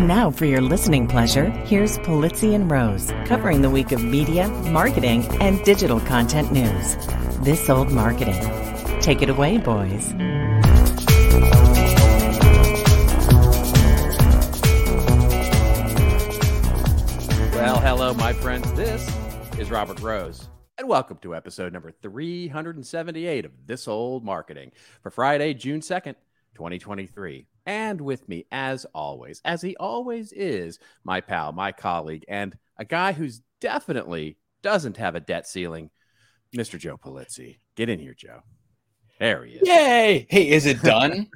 And now, for your listening pleasure, here's Pulizzi and Rose covering the week of media, marketing, and digital content news. This old marketing. Take it away, boys. Well, hello, my friends. This is Robert Rose, and welcome to episode number 378 of This Old Marketing for Friday, June 2nd, 2023. And with me, as always, as he always is, my pal, my colleague, and a guy who's definitely doesn't have a debt ceiling, Mr. Joe Pulizzi. Get in here, Joe. There he is. Yay! Hey, is it done?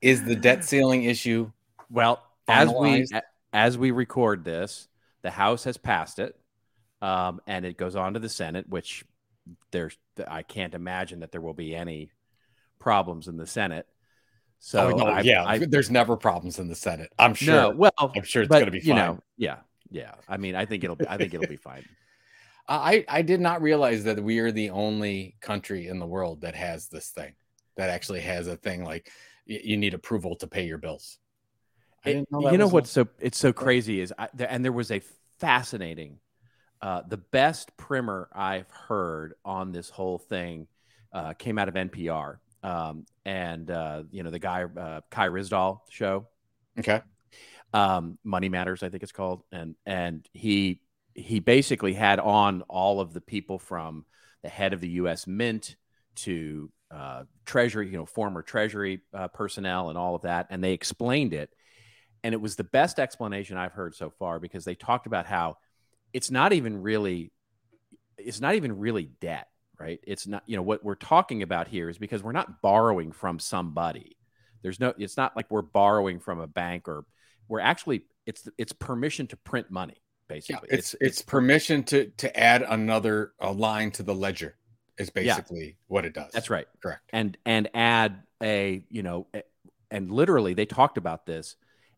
is the debt ceiling issue Well, as we as we record this, the House has passed it, um, and it goes on to the Senate, which there's I can't imagine that there will be any problems in the Senate. So oh, no, I, yeah, I, there's never problems in the Senate. I'm sure. no, well, I'm sure it's going to be fine. you know, yeah, yeah. I mean, I think it'll be, I think it'll be fine. I I did not realize that we are the only country in the world that has this thing that actually has a thing like y- you need approval to pay your bills. I It- didn't know you know a- what's so it's so crazy is I, and there was a fascinating, uh, the best primer I've heard on this whole thing uh, came out of NPR, um, and uh, you know the guy uh, Kai Ryssdal show, okay. um, Money Matters, I think it's called, and and he he basically had on all of the people from the head of the U.S. Mint to uh, Treasury, you know, former Treasury uh, personnel and all of that, and they explained it, and it was the best explanation I've heard so far because they talked about how it's not even really, it's not even really debt, right? It's not, you know, what we're talking about here is because we're not borrowing from somebody. There's no, it's not like we're borrowing from a bank or we're actually, it's it's permission to print money, basically. Yeah, basically. it's it's permission to to add another a line to the ledger is Yeah. basically what it does. That's right. Correct. and and add a you know a- and literally they talked about this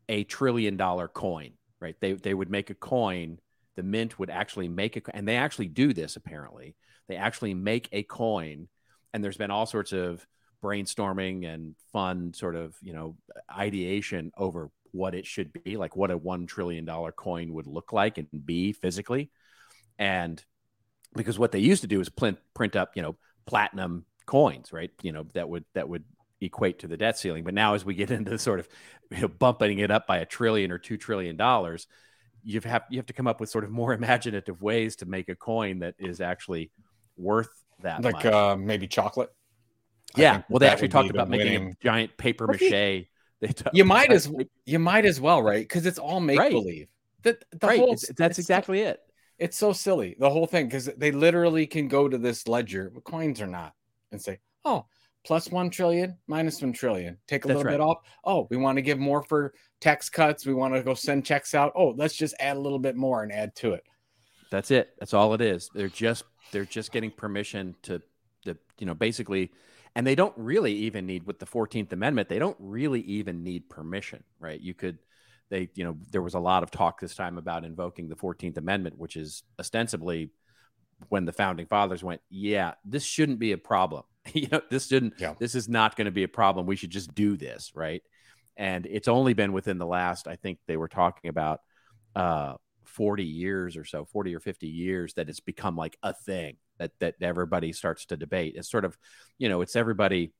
a trillion dollar coin right they they would make a coin the mint would actually make a and they actually do this apparently they actually make a coin and there's been all sorts of brainstorming and fun sort of you know ideation over what it should be like what a 1 trillion dollar coin would look like and be physically. And because what they used to do is print print up you know platinum coins right? You know that would that would equate to the debt ceiling. But now as we get into sort of you know, bumping it up by a trillion or 2 trillion dollars you have you have to come up with sort of more imaginative ways to make a coin that is actually worth that Like much. uh, maybe chocolate. Yeah well they actually talked be the about making winning- a giant paper mache you- they t- You might as paper- you might as well, right? Because it's all make believe. That the right whole it's- that's it's- exactly it it's so silly the whole thing because they literally can go to this ledger, but coins are not, and say, oh, plus one trillion, minus one trillion. Take a That's little right. bit off. Oh, we want to give more for tax cuts. We want to go send checks out. Oh, let's just add a little bit more and add to it. That's it. That's all it is. They're just they're just getting permission to the you know basically and they don't really even need with the 14th amendment they don't really even need permission right you could they you know there was a lot of talk this time about invoking the 14th amendment which is ostensibly when the founding fathers went yeah this shouldn't be a problem you know this shouldn't Yeah. this is not going to be a problem we should just do this right and it's only been within the last i think they were talking about uh 40 years or so 40 or 50 years that it's become like a thing that that everybody starts to debate it's sort of you know it's everybody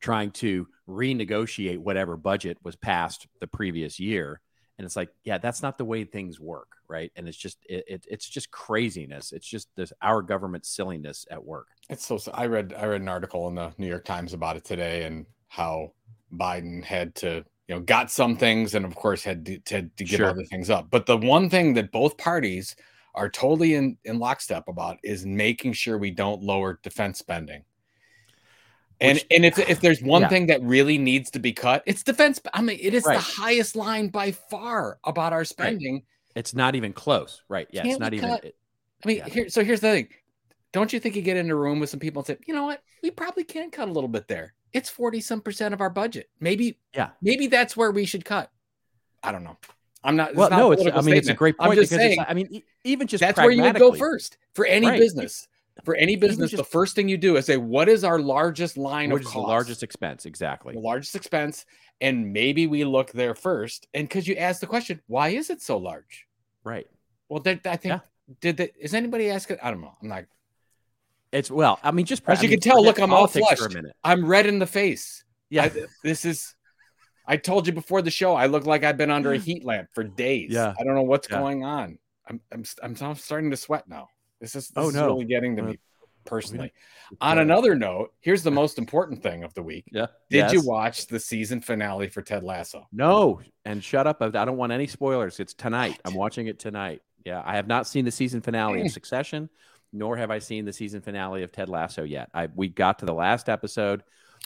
trying to renegotiate whatever budget was passed the previous year and it's like yeah that's not the way things work right and it's just it, it, it's just craziness it's just this our government silliness at work It's so. I read. I read an article in the New York Times about it today, and how Biden had to, you know, got some things, and of course had to, to, to give Sure. other things up. But the one thing that both parties are totally in in lockstep about is making sure we don't lower defense spending. And Which- and if if there's one Yeah. thing that really needs to be cut, it's defense. I mean, it is Right. the highest line by far about our spending. it's not even close right yeah it's Can't not even it- I mean, Yeah. here. So here's the thing. Don't you think you get in a room with some people and say, you know what, we probably can cut a little bit there. It's forty some percent of our budget. Maybe, Yeah. maybe that's where we should cut. I don't know. I'm not. well not no it's i mean it's a statement. great I'm point just because saying i mean even just that's where you would go first for any Right. business. For any business, just- the first thing you do is say, "What is our largest line Which of is cost? the largest expense? Exactly. the largest expense?" And maybe we look there first. And because you ask the question, "Why is it so large?" Right. Well, that, I think Yeah. did that. Is anybody asking? I don't know. I'm like, It's well. I mean, just As I you mean, can tell, look, I'm all politics for flushed. a minute. I'm red in the face. Yeah. I- this is. I told you before the show. I look like I've been under a heat lamp for days. Yeah. I don't know what's Yeah. going on. I'm I'm I'm starting to sweat now. This is this Oh, is no. really getting to Uh, me personally. On another note, here's the most important thing of the week. yeah. Did you watch the season finale for Ted Lasso? No, and shut up. I I don't want any spoilers. It's tonight. I'm watching it tonight. Yeah, I have not seen the season finale of Succession, nor have I seen the season finale of Ted Lasso yet. I we got to the last episode,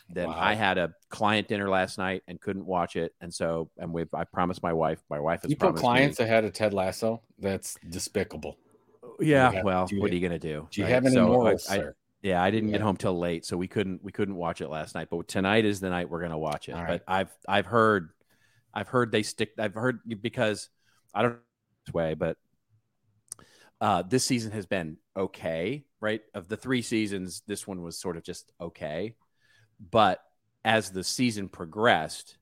then Wow. I had a client dinner last night and couldn't watch it, and so and we I promised my wife. My wife has You put clients Me, ahead of Ted Lasso? That's despicable. Uh, yeah, have- well, what are you gonna do? Do you right? have any So, morals, I-? Yeah, I didn't get home till late, so we couldn't we couldn't watch it last night. But tonight is the night we're gonna watch it. Right. But I've I've heard I've heard they stick. I've heard because I don't know this way, but uh, this season has been okay. Right of the three seasons, this one was sort of just okay. But as the season progressed,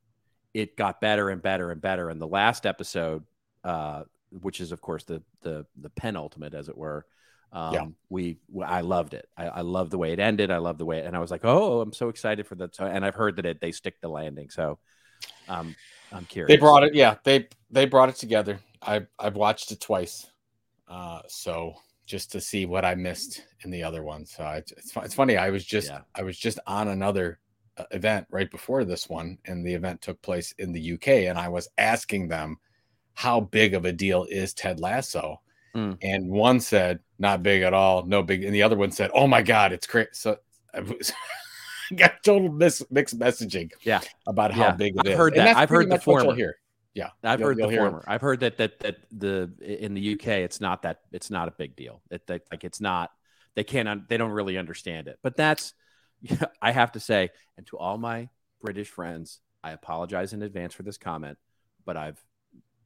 it got better and better and better. And the last episode, uh, which is of course the the the penultimate, as it were. Um, Yeah. we, I loved it. I, I love the way it ended. I love the way, and I was like, oh, I'm so excited for that. So, and I've heard that it, they stick the landing. So, um, I'm curious. They brought it, yeah. They they brought it together. I I've watched it twice, uh, so just to see what I missed in the other one. So I, it's it's funny. I was just Yeah. I was just on another uh, event right before this one, and the event took place in the UK, and I was asking them how big of a deal is Ted Lasso, Mm. and one said not big at all, no big, and the other one said, oh my god, it's crazy. So I was. Got total mis- mixed messaging, Yeah. about how Yeah. big it I've is. heard that. I've heard the much what you'll former. Hear. Yeah, I've you'll- heard you'll the it. former. I've heard that that that the in the UK it's not that it's not a big deal. It that, like it's not they can't they don't really understand it. But that's I have to say, and to all my British friends, I apologize in advance for this comment, but I've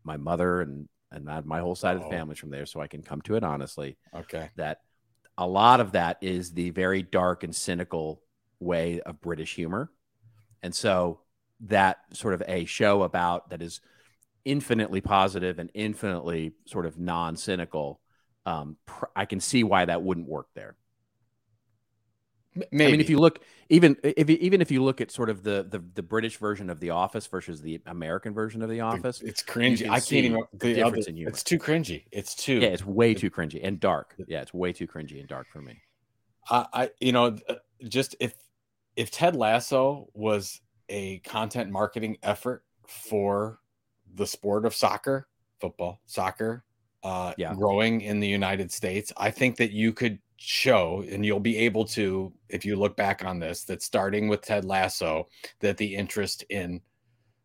my mother and and my- whole side of the Uh-oh. family's from there, so I can come to it honestly. Okay. that a lot of that is the very dark and cynical way of British humor. And so that sort of a show about that is infinitely positive and infinitely sort of non-cynical um pr- I can see why that wouldn't work there. Maybe. I mean if you look even if you, even if you look at sort of the, the the British version of The Office versus the American version of The Office, it's cringy. can I can't even. the The difference other, in humor. it's too cringy. It's too. yeah, it's way too cringy and dark. Yeah, it's way too cringy and dark for me. I, I, you know, uh, just if if Ted Lasso was a content marketing effort for the sport of soccer, football, soccer, uh, Yeah. growing in the United States, I think that you could show, and you'll be able to, if you look back on this, that starting with Ted Lasso, that the interest in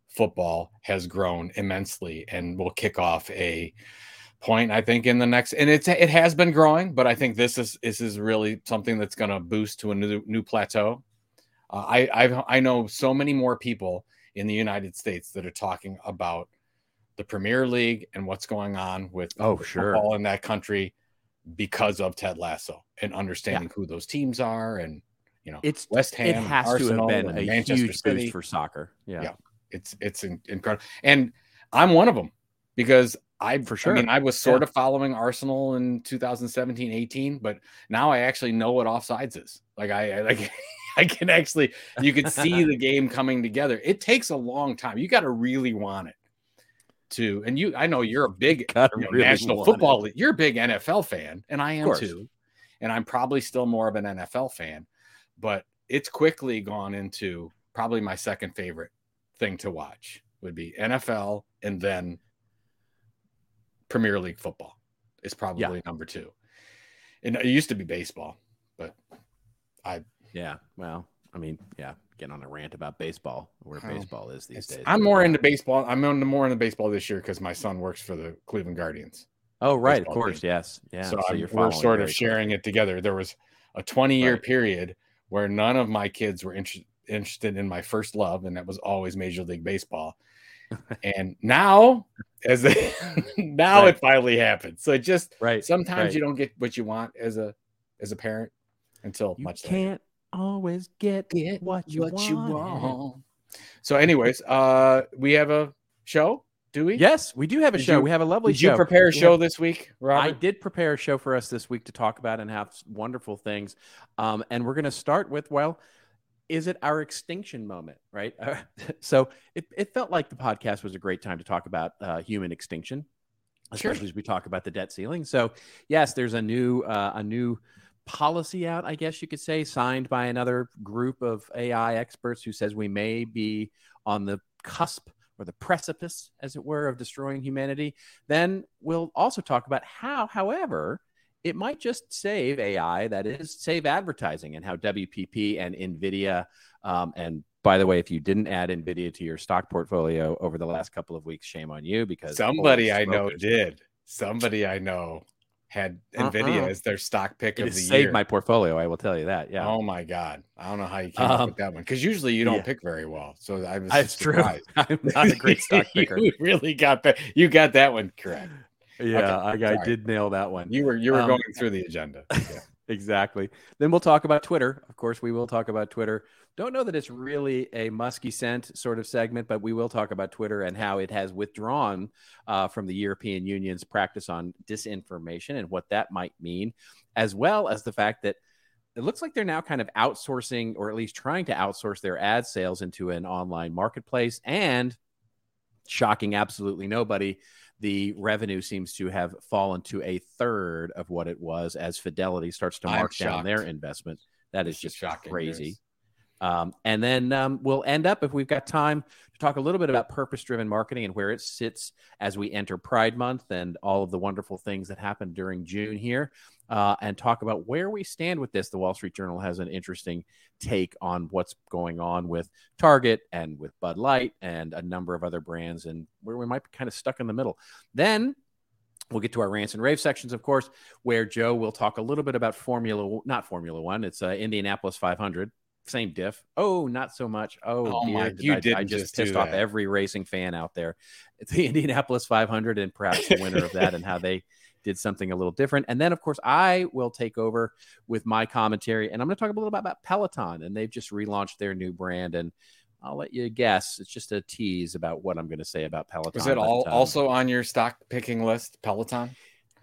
football has grown immensely and will kick off a point i think in the next and it's it has been growing but i think this is this is really something that's going to boost to a new new plateau uh, i I've, i know so many more people in the united states that are talking about the premier league and what's going on with Oh, sure. football in that country because of ted lasso and understanding who those teams are and you know It's west ham it has Arsenal to have been a manchester huge city boost for soccer. Yeah. Yeah. it's it's incredible and i'm one of them because i For sure. i mean i was sort Yeah. of following arsenal in 2017 18 but now i actually know what offsides is like i, I like i can actually you can see the game coming together it takes a long time you got to really want it to and you i know you're a big you know, really national it. football league. you're a big nfl fan and i am too and i'm probably still more of an nfl fan but it's quickly gone into probably my second favorite thing to watch would be NFL and then Premier League football is probably number two. And it used to be baseball, but I Yeah. Well, I mean, yeah, getting on a rant about baseball, where Well, baseball is these days. I'm more into baseball. I'm into more into baseball this year because my son works for the Cleveland Guardians. Oh, right. Of course. team. Yes. Yeah. so, So, you're we're sort of sharing it together. There was a 20 year Right. period where none of my kids were inter- interested in my first love, and that was always Major League Baseball. and now, as a, now Right. it finally happened. So it just. Right. sometimes right. you don't get what you want as a as a parent until You much later. Can't always get, Get what you want. So, anyways, uh, we have a show. Do we? Yes, we do have a Did show. you- we have a lovely Did you prepare a show have- this week, Right. I did prepare a show for us this week to talk about and have wonderful things. Um, and we're going to start with well, is it our extinction moment, right? Uh, so it, it felt like the podcast was a great time to talk about uh, human extinction, Sure. especially as we talk about the debt ceiling. So yes, there's a new uh, a new policy out, I guess you could say, signed by another group of AI experts who says we may be on the cusp or the precipice, as it were, of destroying humanity. Then we'll also talk about how, however, it might just save AI, that is, save advertising, and how WPP and NVIDIA, um, and by the way, if you didn't add NVIDIA to your stock portfolio over the last couple of weeks, shame on you because Somebody I know did. Somebody I know had Uh-uh. Nvidia as their stock pick It of the saved year. my portfolio. I will tell you that. Yeah, Oh my god! I don't know how you came up Um, with that one because usually you don't yeah. pick very well. So I was that's true. I'm not a great stock picker. you really got that. You got that one correct. yeah, I, I did nail that one. You were you were Um, going through the agenda. Yeah. Exactly. Then we'll talk about Twitter. Of course, we will talk about Twitter. Don't know that it's really a musky scent sort of segment, but we will talk about Twitter and how it has withdrawn uh, from the European Union's practice on disinformation and what that might mean, as well as the fact that it looks like they're now kind of outsourcing or at least trying to outsource their ad sales into an online marketplace. And shocking absolutely nobody, the revenue seems to have fallen to a third of what it was as Fidelity starts to mark down their investment. That is is just shocking crazy. news. Um, and then um, we'll end up, if we've got time, to talk a little bit about purpose driven marketing and where it sits as we enter Pride Month and all of the wonderful things that happened during June here, uh, and talk about where we stand with this. The Wall Street Journal has an interesting take on what's going on with Target and with Bud Light and a number of other brands, and where we might be kind of stuck in the middle. Then We'll get to our rants and rave sections, of course, where Joe will talk a little bit about Formula, not Formula One. It's uh, Indianapolis 500, same diff. Oh, not so much. Oh, Oh dear, my- did you I, I didn't just just pissed off every racing fan out there. It's the Indianapolis 500 and perhaps the winner of that and how they did something a little different. And then, of course, I will take over with my commentary, and I'm going to talk a little bit about Peloton, and they've just relaunched their new brand, and I'll let you guess. It's just a tease about what I'm going to say about Peloton. Was it all um, also on your stock picking list, Peloton?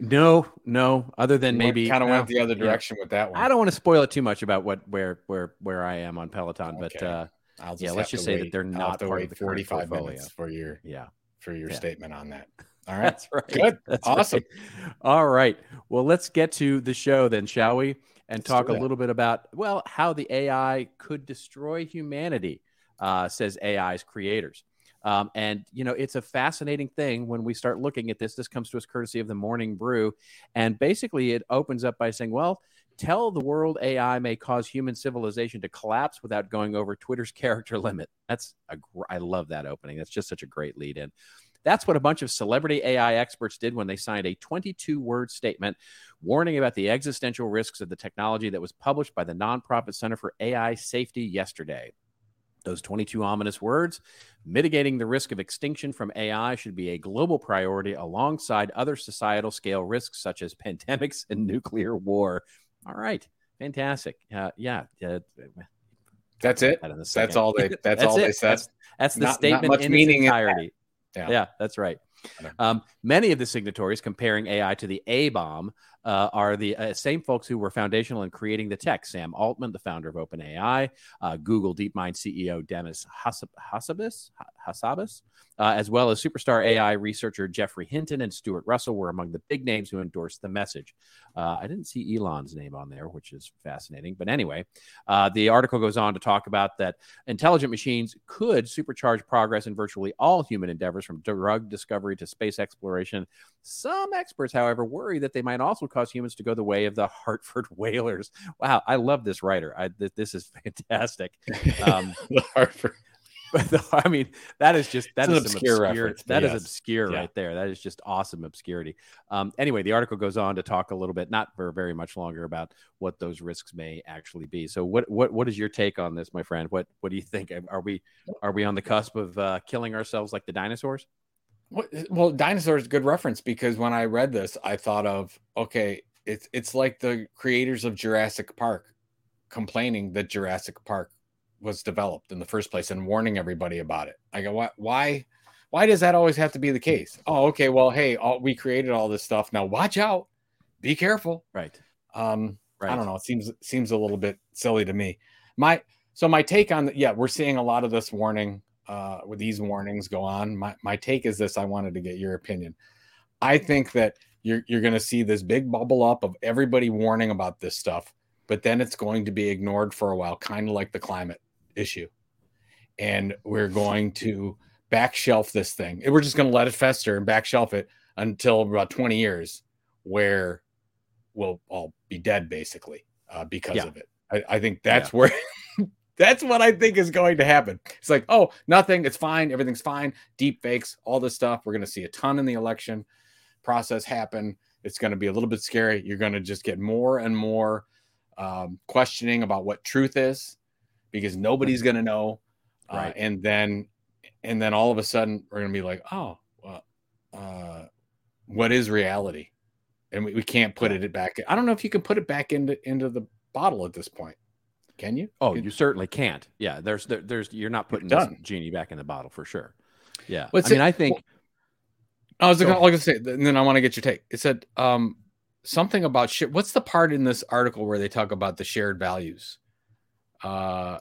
No, no. Other than maybe kind of went the other yeah. direction with that one. I don't want to spoil it too much about what where where where I am on Peloton, but uh, I'll yeah, let's just say that they're not part wait of the 45 minutes for your yeah, for your Yeah. statement on that. All right. that's right. Good. That's Awesome. right. All right. Well, let's get to the show then, shall we? And Let's talk a little bit about well how the AI could destroy humanity, uh, says AI's creators. Um, and you know it's a fascinating thing when we start looking at this. This comes to us courtesy of the Morning Brew, and basically it opens up by saying, "Well, tell the world AI may cause human civilization to collapse without going over Twitter's character limit." That's a gr- I love that opening. That's just such a great lead in. That's what a bunch of celebrity AI experts did when they signed a 22 word statement warning about the existential risks of the technology that was published by the nonprofit Center for AI Safety yesterday. Those 22 ominous words mitigating the risk of extinction from AI should be a global priority alongside other societal scale risks such as pandemics and nuclear war. All right, fantastic. Uh, yeah, uh, That's it. that That's all they that's, all they said. That's, that's the Not- not statement much in meaning its in that. entirety. Yeah. Yeah. that's right. Um, many of the signatories comparing AI to the A bomb uh, are the uh, same folks who were foundational in creating the tech. Sam Altman, the founder of OpenAI, uh, Google DeepMind CEO Demis Hassabis, Hassabis uh, as well as superstar AI researcher Geoffrey Hinton and Stuart Russell were among the big names who endorsed the message. Uh, I didn't see Elon's name on there, which is fascinating. But anyway, uh, the article goes on to talk about that intelligent machines could supercharge progress in virtually all human endeavors, from drug discovery to space exploration. Some experts, however, worry that they might also cause humans to go the way of the Hartford Whalers. Wow, I love this writer. I, th- this is fantastic. Um, The Hartford. but the, I mean, that is just that It's is an obscure obscure. reference, that is yes. obscure Yeah. right there. That is just awesome obscurity. Um, anyway, the article goes on to talk a little bit, not for very much longer, about what those risks may actually be. So, what what what is your take on this, my friend? What what do you think? Are we are we on the cusp of uh, killing ourselves like the dinosaurs? What- Well, dinosaurs is a good reference because when I read this, I thought of okay, it's it's like the creators of Jurassic Park complaining that Jurassic Park was developed in the first place and warning everybody about it. I go, why why why does that always have to be the case? Oh, okay, well, hey, all, we created all this stuff. Now watch out. Be careful. Right. Um, right. I don't know. It seems seems a little bit silly to me. My so my take on the, yeah, we're seeing a lot of this warning uh with these warnings go on. My my take is this. I wanted to get your opinion. I think that you're you're going to see this big bubble up of everybody warning about this stuff, but then it's going to be ignored for a while, kind of like the climate issue. And we're going to back shelf this thing. And we're just going to let it fester and back shelf it until about 20 years, where we'll all be dead basically uh, because yeah. of it. I, I think that's yeah. where that's what I think is going to happen. It's like, oh, nothing, it's fine, everything's fine. Deep fakes, all this stuff. We're going to see a ton in the election process happen. It's going to be a little bit scary. You're going to just get more and more um, questioning about what truth is because nobody's going to know. Uh, right. Uh, and then, and then all of a sudden, we're going to be like, oh, well, uh, what is reality? And we, we can't put it back. I don't know if you can put it back into into the bottle at this point. Can you? Oh, you certainly can't. Yeah, there's there, there's you're not putting this genie back in the bottle for sure. Yeah, I mean, it? I think I was going to say, and then I want to get your take. It said um, something about shit. What's the part in this article where they talk about the shared values? Uh,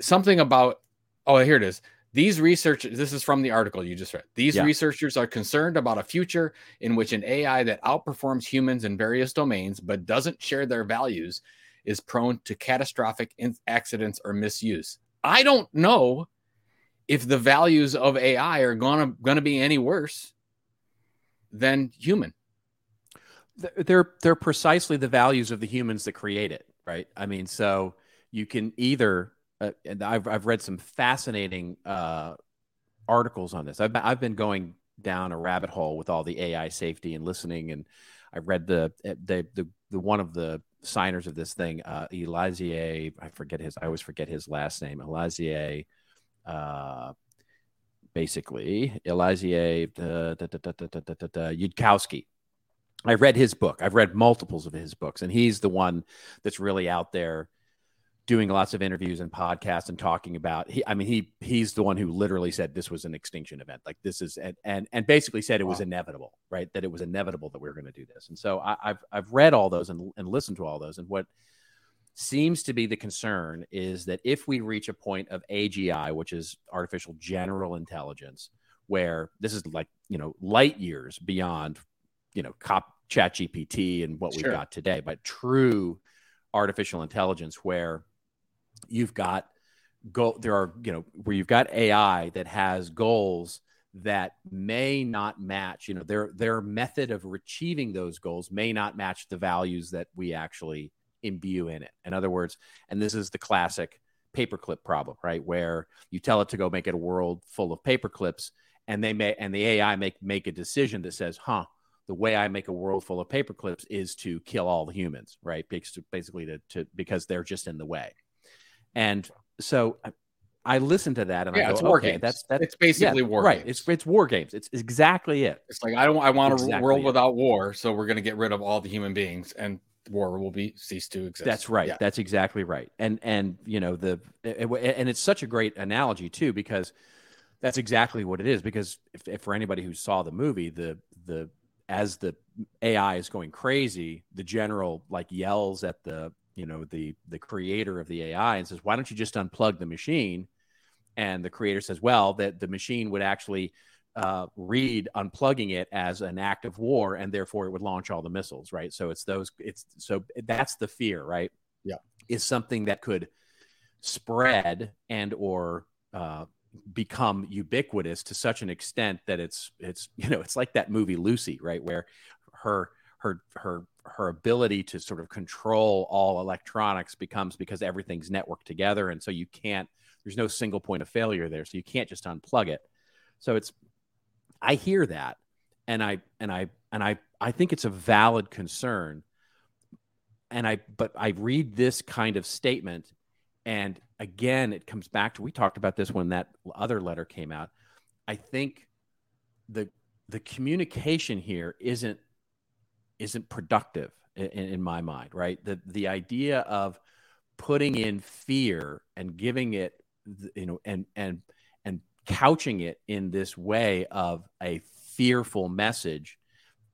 something about. Oh, here it is. These researchers, this is from the article you just read. These yeah. researchers are concerned about a future in which an AI that outperforms humans in various domains but doesn't share their values is prone to catastrophic accidents or misuse. I don't know if the values of AI are gonna gonna be any worse than human. They're they're precisely the values of the humans that create it, right? I mean, so you can either, uh, and I've I've read some fascinating uh, articles on this. I've I've been going down a rabbit hole with all the AI safety and listening, and I read the the the, the one of the signers of this thing, uh, Eliezer. I forget his. I always forget his last name. Eliezer. Uh, basically, Eliezer Yudkowsky. I read his book. I've read multiples of his books, and he's the one that's really out there doing lots of interviews and podcasts and talking about he i mean he he's the one who literally said this was an extinction event. Like this is and and, and basically said it was inevitable right? That it was inevitable that we were going to do this. And so I, have i've read all those and, and listened to all those. And what seems to be the concern is that if we reach a point of AGI, which is artificial general intelligence, where this is like, you know, light years beyond, you know, cop chat GPT and what sure. we've got today, but true artificial intelligence where you've got go there are, you know, where you've got AI that has goals that may not match, you know, their their method of achieving those goals may not match the values that we actually imbue in it. In other words, and this is the classic paperclip problem, right? Where you tell it to go make it a world full of paperclips, and they may and the AI make make a decision that says, "Huh, the way I make a world full of paperclips is to kill all the humans, right? Because basically, to, to because they're just in the way." And so I listen to that and yeah, I go, it's war okay, games. that's that's it's basically yeah, war right. Games. It's it's war games. It's exactly it. It's like I don't I want exactly a world it. without war, so we're going to get rid of all the human beings and war will be cease to exist. That's right. Yeah. That's exactly right. And and you know the and it's such a great analogy too because that's exactly what it is. Because if, if for anybody who saw the movie, the the as the AI is going crazy, the general like yells at the you know the the creator of the AI and says, "Why don't you just unplug the machine?" And the creator says, "Well, that the machine would actually." uh, read unplugging it as an act of war, and therefore it would launch all the missiles, right? So it's those. It's so that's the fear, right? Yeah, is something that could spread and or uh, become ubiquitous to such an extent that it's it's you know it's like that movie Lucy, right, where her her her her ability to sort of control all electronics becomes because everything's networked together, and so you can't. There's no single point of failure there, so you can't just unplug it. So it's I hear that, and I and I and I I think it's a valid concern. And I but I read this kind of statement, and again, it comes back to we talked about this when that other letter came out. I think the the communication here isn't isn't productive in, in my mind, right? The the idea of putting in fear and giving it, you know, and and and couching it in this way of a fearful message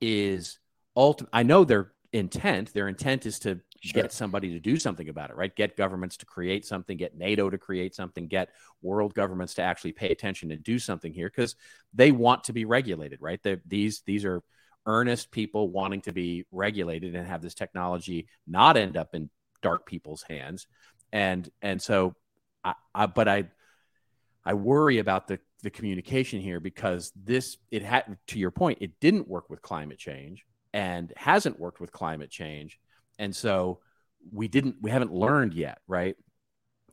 is ultimate. I know their intent. Their intent is to sure. get somebody to do something about it, right? Get governments to create something, get NATO to create something, get world governments to actually pay attention and do something here because they want to be regulated, right? They're, these these are earnest people wanting to be regulated and have this technology not end up in dark people's hands, and and so, I, I but I I worry about the the communication here because this it had to your point it didn't work with climate change and hasn't worked with climate change. And so we didn't we haven't learned yet right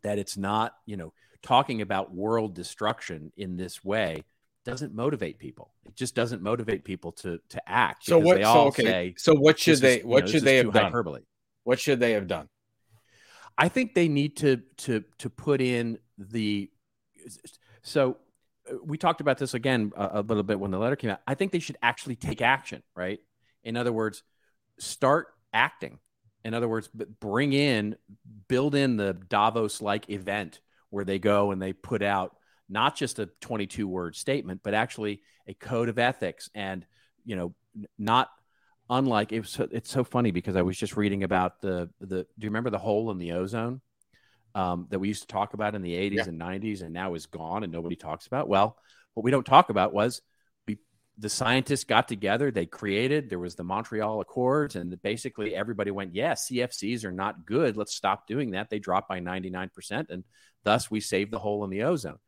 that it's not you know talking about world destruction in this way doesn't motivate people. It just doesn't motivate people to to act so what so okay say, so what should they is, what know, should they have done? hyperbole. what should they have done? I think they need to to to put in the so we talked about this again a, a little bit when the letter came out. I think they should actually take action right? In other words start acting. In other words, bring in, build in the Davos like event where they go and they put out not just a 22 word statement, but actually a code of ethics and, you know, not unlike it's it's so funny because I was just reading about the the do you remember the hole in the ozone um, that we used to talk about in the 80s yeah. and 90s and now is gone and nobody talks about? Well, what we don't talk about was the scientists got together, they created, there was the Montreal Accords, and basically everybody went, yeah, CFCs are not good. Let's stop doing that. They dropped by 99%, and thus we saved the hole in the ozone.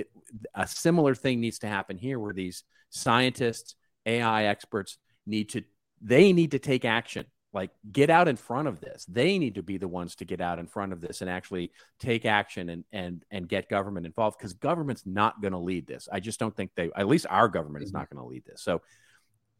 It, a similar thing needs to happen here where these scientists, AI experts need to, they need to take action. Like get out in front of this. They need to be the ones to get out in front of this and actually take action and and and get government involved because government's not going to lead this. I just don't think they at least our government is mm-hmm. not going to lead this. So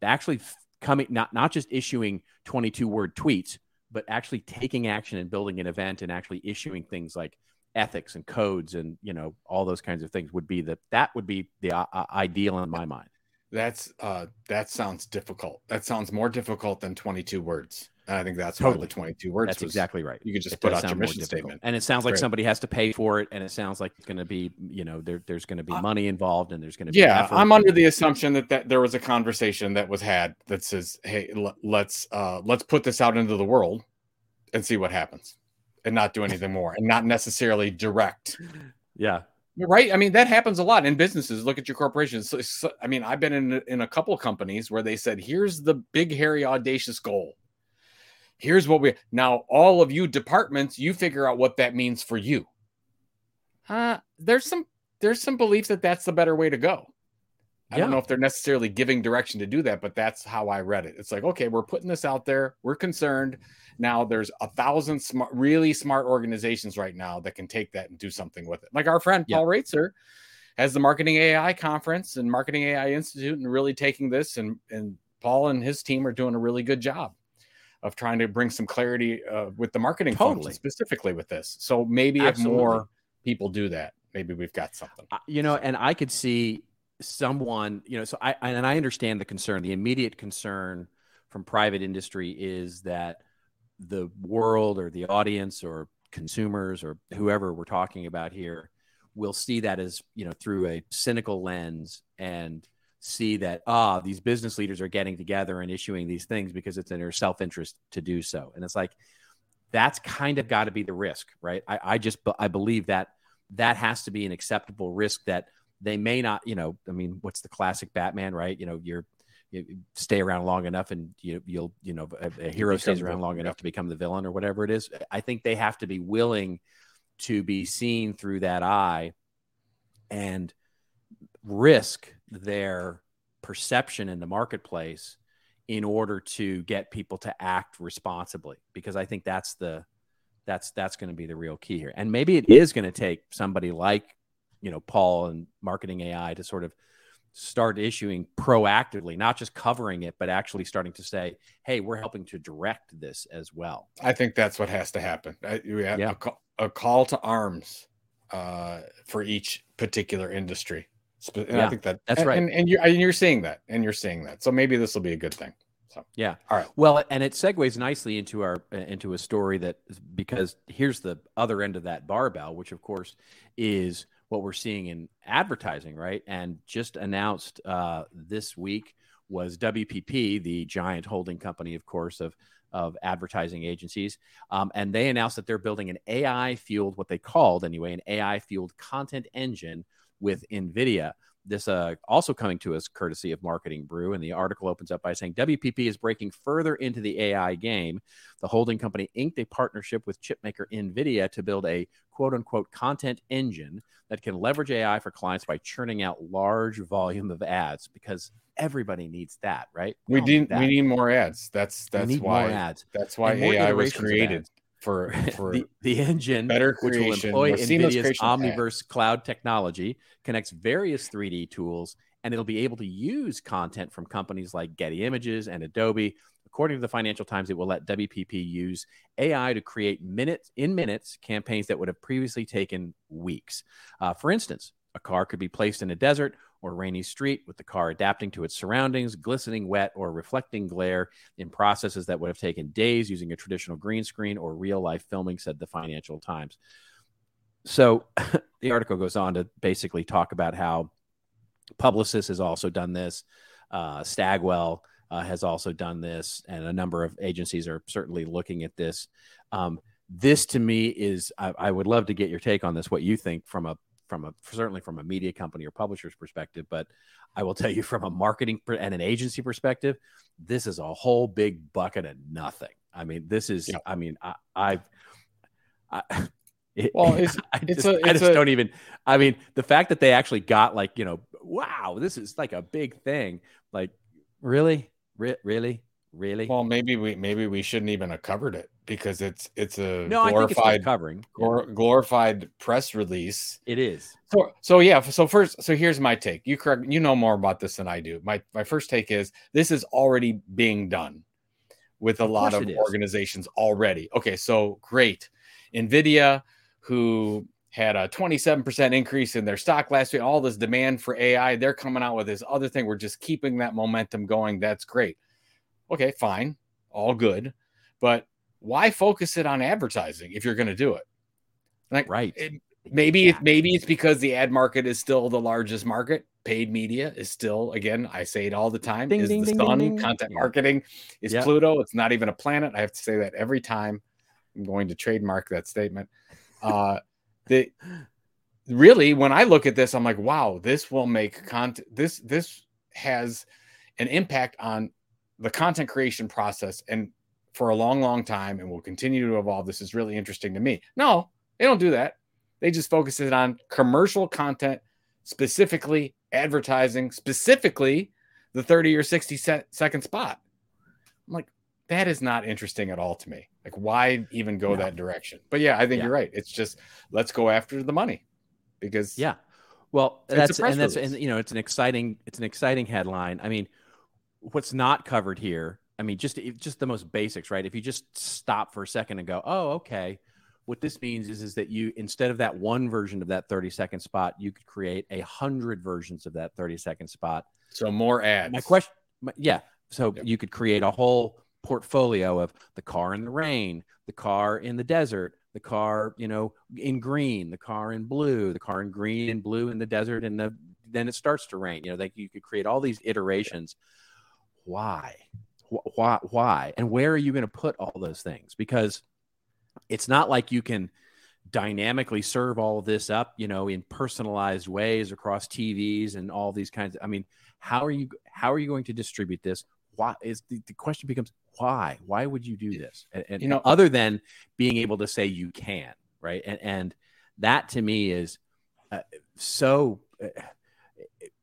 actually coming not not just issuing 22 word tweets but actually taking action and building an event and actually issuing things like ethics and codes and you know all those kinds of things would be that that would be the uh, uh ideal in my mind that's uh that sounds difficult. That sounds more difficult than 22 words. I think that's totally. the 22 words. That's was, exactly right. You could just it put out your mission statement, and it sounds like somebody has to pay for it, and it sounds like it's going to be, you know, there, there's going to be uh, money involved, and there's going to be. Yeah, I'm under the assumption that, that there was a conversation that was had that says, "Hey, l- let's uh, let's put this out into the world and see what happens, and not do anything more, and not necessarily direct." Yeah, right. I mean that happens a lot in businesses. Look at your corporations. So, so, i mean i've been in in a couple companies where they said here's the big hairy audacious goal. Here's what we now all of you departments you figure out what that means for you. Uh there's some there's some belief that that's the better way to go I yeah. don't know if they're necessarily giving direction to do that, but that's how I read it. It's like, okay, we're putting this out there. We're concerned. Now there's a thousand smart, really smart organizations right now that can take that and do something with it. Like our friend yeah. Paul Roetzer has the Marketing AI conference and Marketing AI Institute and really taking this and and Paul and his team are doing a really good job of trying to bring some clarity uh, with the marketing totally. specifically with this. So maybe Absolutely. if more people do that, maybe we've got something. You know, and I could see someone, you know, so I and I understand the concern. The immediate concern from private industry is that the world or the audience or consumers or whoever we're talking about here will see that as you know through a cynical lens and see that ah these business leaders are getting together and issuing these things because it's in their self-interest to do so and it's like that's kind of got to be the risk right I, I just i believe that that has to be an acceptable risk that they may not, you know, I mean, what's the classic Batman, right? You know, you're you stay around long enough and you, you'll, you know, a, a hero stays around long enough to become the villain or whatever it is. I think they have to be willing to be seen through that eye and risk their perception in the marketplace in order to get people to act responsibly because i think that's the that's that's going to be the real key here and maybe it is going to take somebody like you know Paul and marketing AI to sort of start issuing proactively, not just covering it, but actually starting to say, "Hey, we're helping to direct this as well." I think that's what has to happen. yeah. a, call, a call to arms uh, for each particular industry. And yeah, I think that that's right. And, and, you're and you're seeing that, and you're seeing that. So maybe this will be a good thing. So Yeah. All right. Well, and it segues nicely into our into a story that because here's the other end of that barbell, which of course is what we're seeing in advertising, right? And just announced uh, this week was WPP, the giant holding company, of course, of of advertising agencies, um, and they announced that they're building an AI fueled, what they called anyway, an AI fueled content engine with NVIDIA this uh, also coming to us courtesy of Marketing Brew. And the article opens up by saying WPP is breaking further into the AI game. The holding company inked a partnership with chipmaker NVIDIA to build a quote unquote content engine that can leverage AI for clients by churning out large volume of ads because everybody needs that, right? We, need, we need more ads. That's that's why ads. That's why AI was created for for the, the engine better creation, which will employ NVIDIA's Omniverse cloud technology, connects various 3D tools, and it'll be able to use content from companies like Getty Images and Adobe. According to the Financial Times, it will let WPP use AI to create minutes in minutes campaigns that would have previously taken weeks. Uh, for instance, a car could be placed in a desert or rainy street with the car adapting to its surroundings, glistening wet or reflecting glare in processes that would have taken days using a traditional green screen or real life filming, said the Financial Times. So the article goes on to basically talk about how Publicis has also done this, uh, Stagwell uh, has also done this, and a number of agencies are certainly looking at this. Um, this to me is I, I, would love to get your take on this what you think from a from a certainly from a media company or publisher's perspective, but I will tell you from a marketing and an agency perspective, this is a whole big bucket of nothing. I mean, this is. Yeah. I mean, I, I've. I, it, well, it's, I it's just, a, it's I just a, don't even. I mean, the fact that they actually got like you know, wow, this is like a big thing. Like, really, Re- really, really. Well, maybe we maybe we shouldn't even have covered it because it's it's a no, glorified covering glor- glorified press release. It is. So so yeah. So first, so here's my take. You correct. You know more about this than I do. My my first take is this is already being done with a Of lot of organizations already. Okay, so great. Nvidia, who had a 27% increase in their stock last week, all this demand for AI, they're coming out with this other thing. We're just keeping that momentum going. That's great. Okay, fine. All good. But why focus it on advertising if you're going to do it? Like, Right. it, maybe it, maybe it's because the ad market is still the largest market. Paid media is still, again, I say it all the time, Ding, is ding, the ding, sun. Content Yeah. marketing is Yeah. Pluto. It's not even a planet. I have to say that every time. I'm going to trademark that statement. Uh, the really, when I look at this, I'm like, wow, this will make content. This this has an impact on the content creation process and for a long, long time, and will continue to evolve. This is really interesting to me. No, they don't do that. They just focus it on commercial content, specifically advertising, specifically the 30 or 60 se- second spot. I'm like, that is not interesting at all to me. Like, why even go No. that direction? But yeah, I think Yeah. you're right. It's just let's go after the money because Yeah. Well, that's and that's and you know it's an exciting it's an exciting headline. I mean, what's not covered here? I mean, just just the most basics, right? If you just stop for a second and go, "Oh, okay." What this means is is that you instead of that one version of that 30 second spot, you could create a hundred versions of that 30 second spot. so more ads. My question, my- yeah. So Yep. you could create a whole portfolio of the car in the rain, the car in the desert, the car, you know, in green, the car in blue, the car in green and blue in the desert, and the then it starts to rain. You know, like you could create all these iterations. Why? Wh- Why? Why? And where are you going to put all those things? Because it's not like you can dynamically serve all of this up, you know, in personalized ways across TVs and all these kinds of. I mean, how are you? How are you going to distribute this? Why is the, the question becomes why? Why would you do this? And, and You know- other than being able to say you can, right? And and that to me is uh, so. Uh,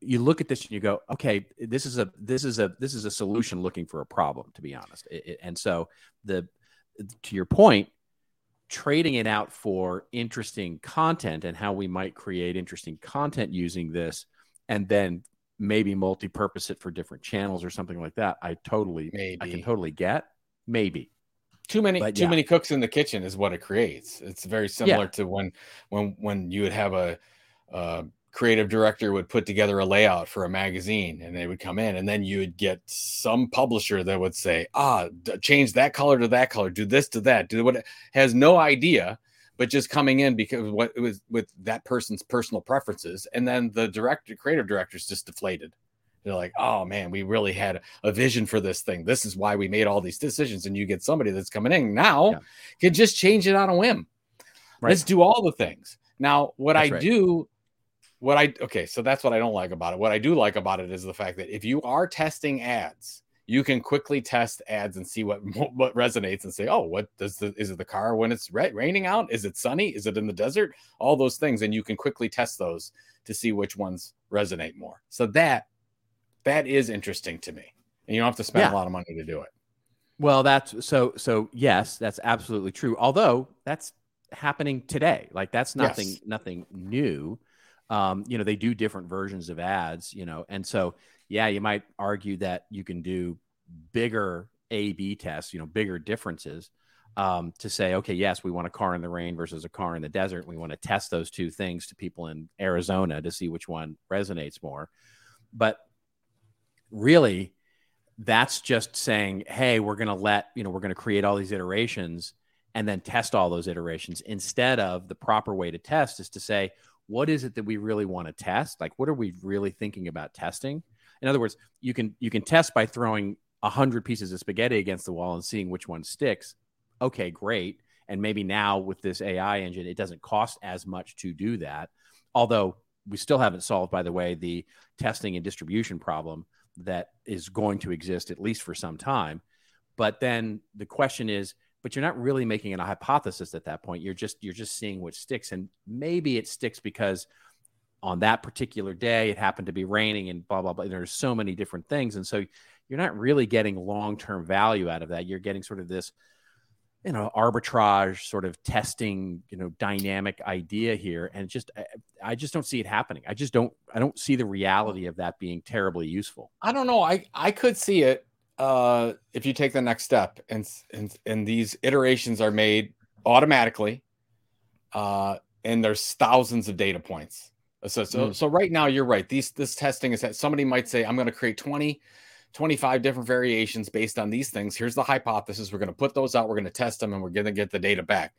you look at this and you go, okay, this is a this is a this is a solution looking for a problem, to be honest. It- it- and so the to your point, trading it out for interesting content and how we might create interesting content using this, and then maybe multi-purpose it for different channels or something like that. I totally, maybe. I can totally get. Maybe, too many But too yeah. many cooks in the kitchen is what it creates. It's very similar Yeah. to when when when you would have a uh, creative director would put together a layout for a magazine and they would come in and then you would get some publisher that would say ah d- change that color to that color do this to that do what has no idea but just coming in because what it was with that person's personal preferences and then the director creative director's just deflated they're like oh man we really had a vision for this thing this is why we made all these decisions and you get somebody that's coming in now yeah. can just change it on a whim right. let's do all the things now what that's i right. do what I okay, so that's what I don't like about it. What I do like about it is the fact that if you are testing ads, you can quickly test ads and see what what resonates and say, oh, what does the is it the car when it's raining out? Is it sunny? Is it in the desert? All those things, and you can quickly test those to see which ones resonate more. So that that is interesting to me, and you don't have to spend yeah. a lot of money to do it. Well, that's so so yes, that's absolutely true. Although that's happening today, like that's nothing yes. nothing new um, you know, they do different versions of ads, you know, and so yeah, you might argue that you can do bigger A B tests, you know, bigger differences um, to say, okay, yes, we want a car in the rain versus a car in the desert. We want to test those two things to people in Arizona to see which one resonates more. But really, that's just saying, hey, we're going to let, you know, we're going to create all these iterations and then test all those iterations instead of the proper way to test is to say, what is it that we really want to test? Like, what are we really thinking about testing? In other words, you can you can test by throwing a hundred pieces of spaghetti against the wall and seeing which one sticks. Okay, great. And maybe now with this AI engine, it doesn't cost as much to do that. Although we still haven't solved, by the way, the testing and distribution problem that is going to exist at least for some time. But then the question is, but you're not really making it a hypothesis at that point. You're just you're just seeing what sticks and maybe it sticks because on that particular day it happened to be raining and blah blah blah there's so many different things and so you're not really getting long-term value out of that. You're getting sort of this you know arbitrage sort of testing you know dynamic idea here and just I, I, just don't see it happening. I just don't i don't see the reality of that being terribly useful. I don't know. I i could see it uh, if you take the next step and and and these iterations are made automatically, uh, and there's thousands of data points. So so, mm. so right now you're right. These this testing is that somebody might say I'm going to create 20 25 different variations based on these things. Here's the hypothesis. We're going to put those out. We're going to test them and we're going to get the data back.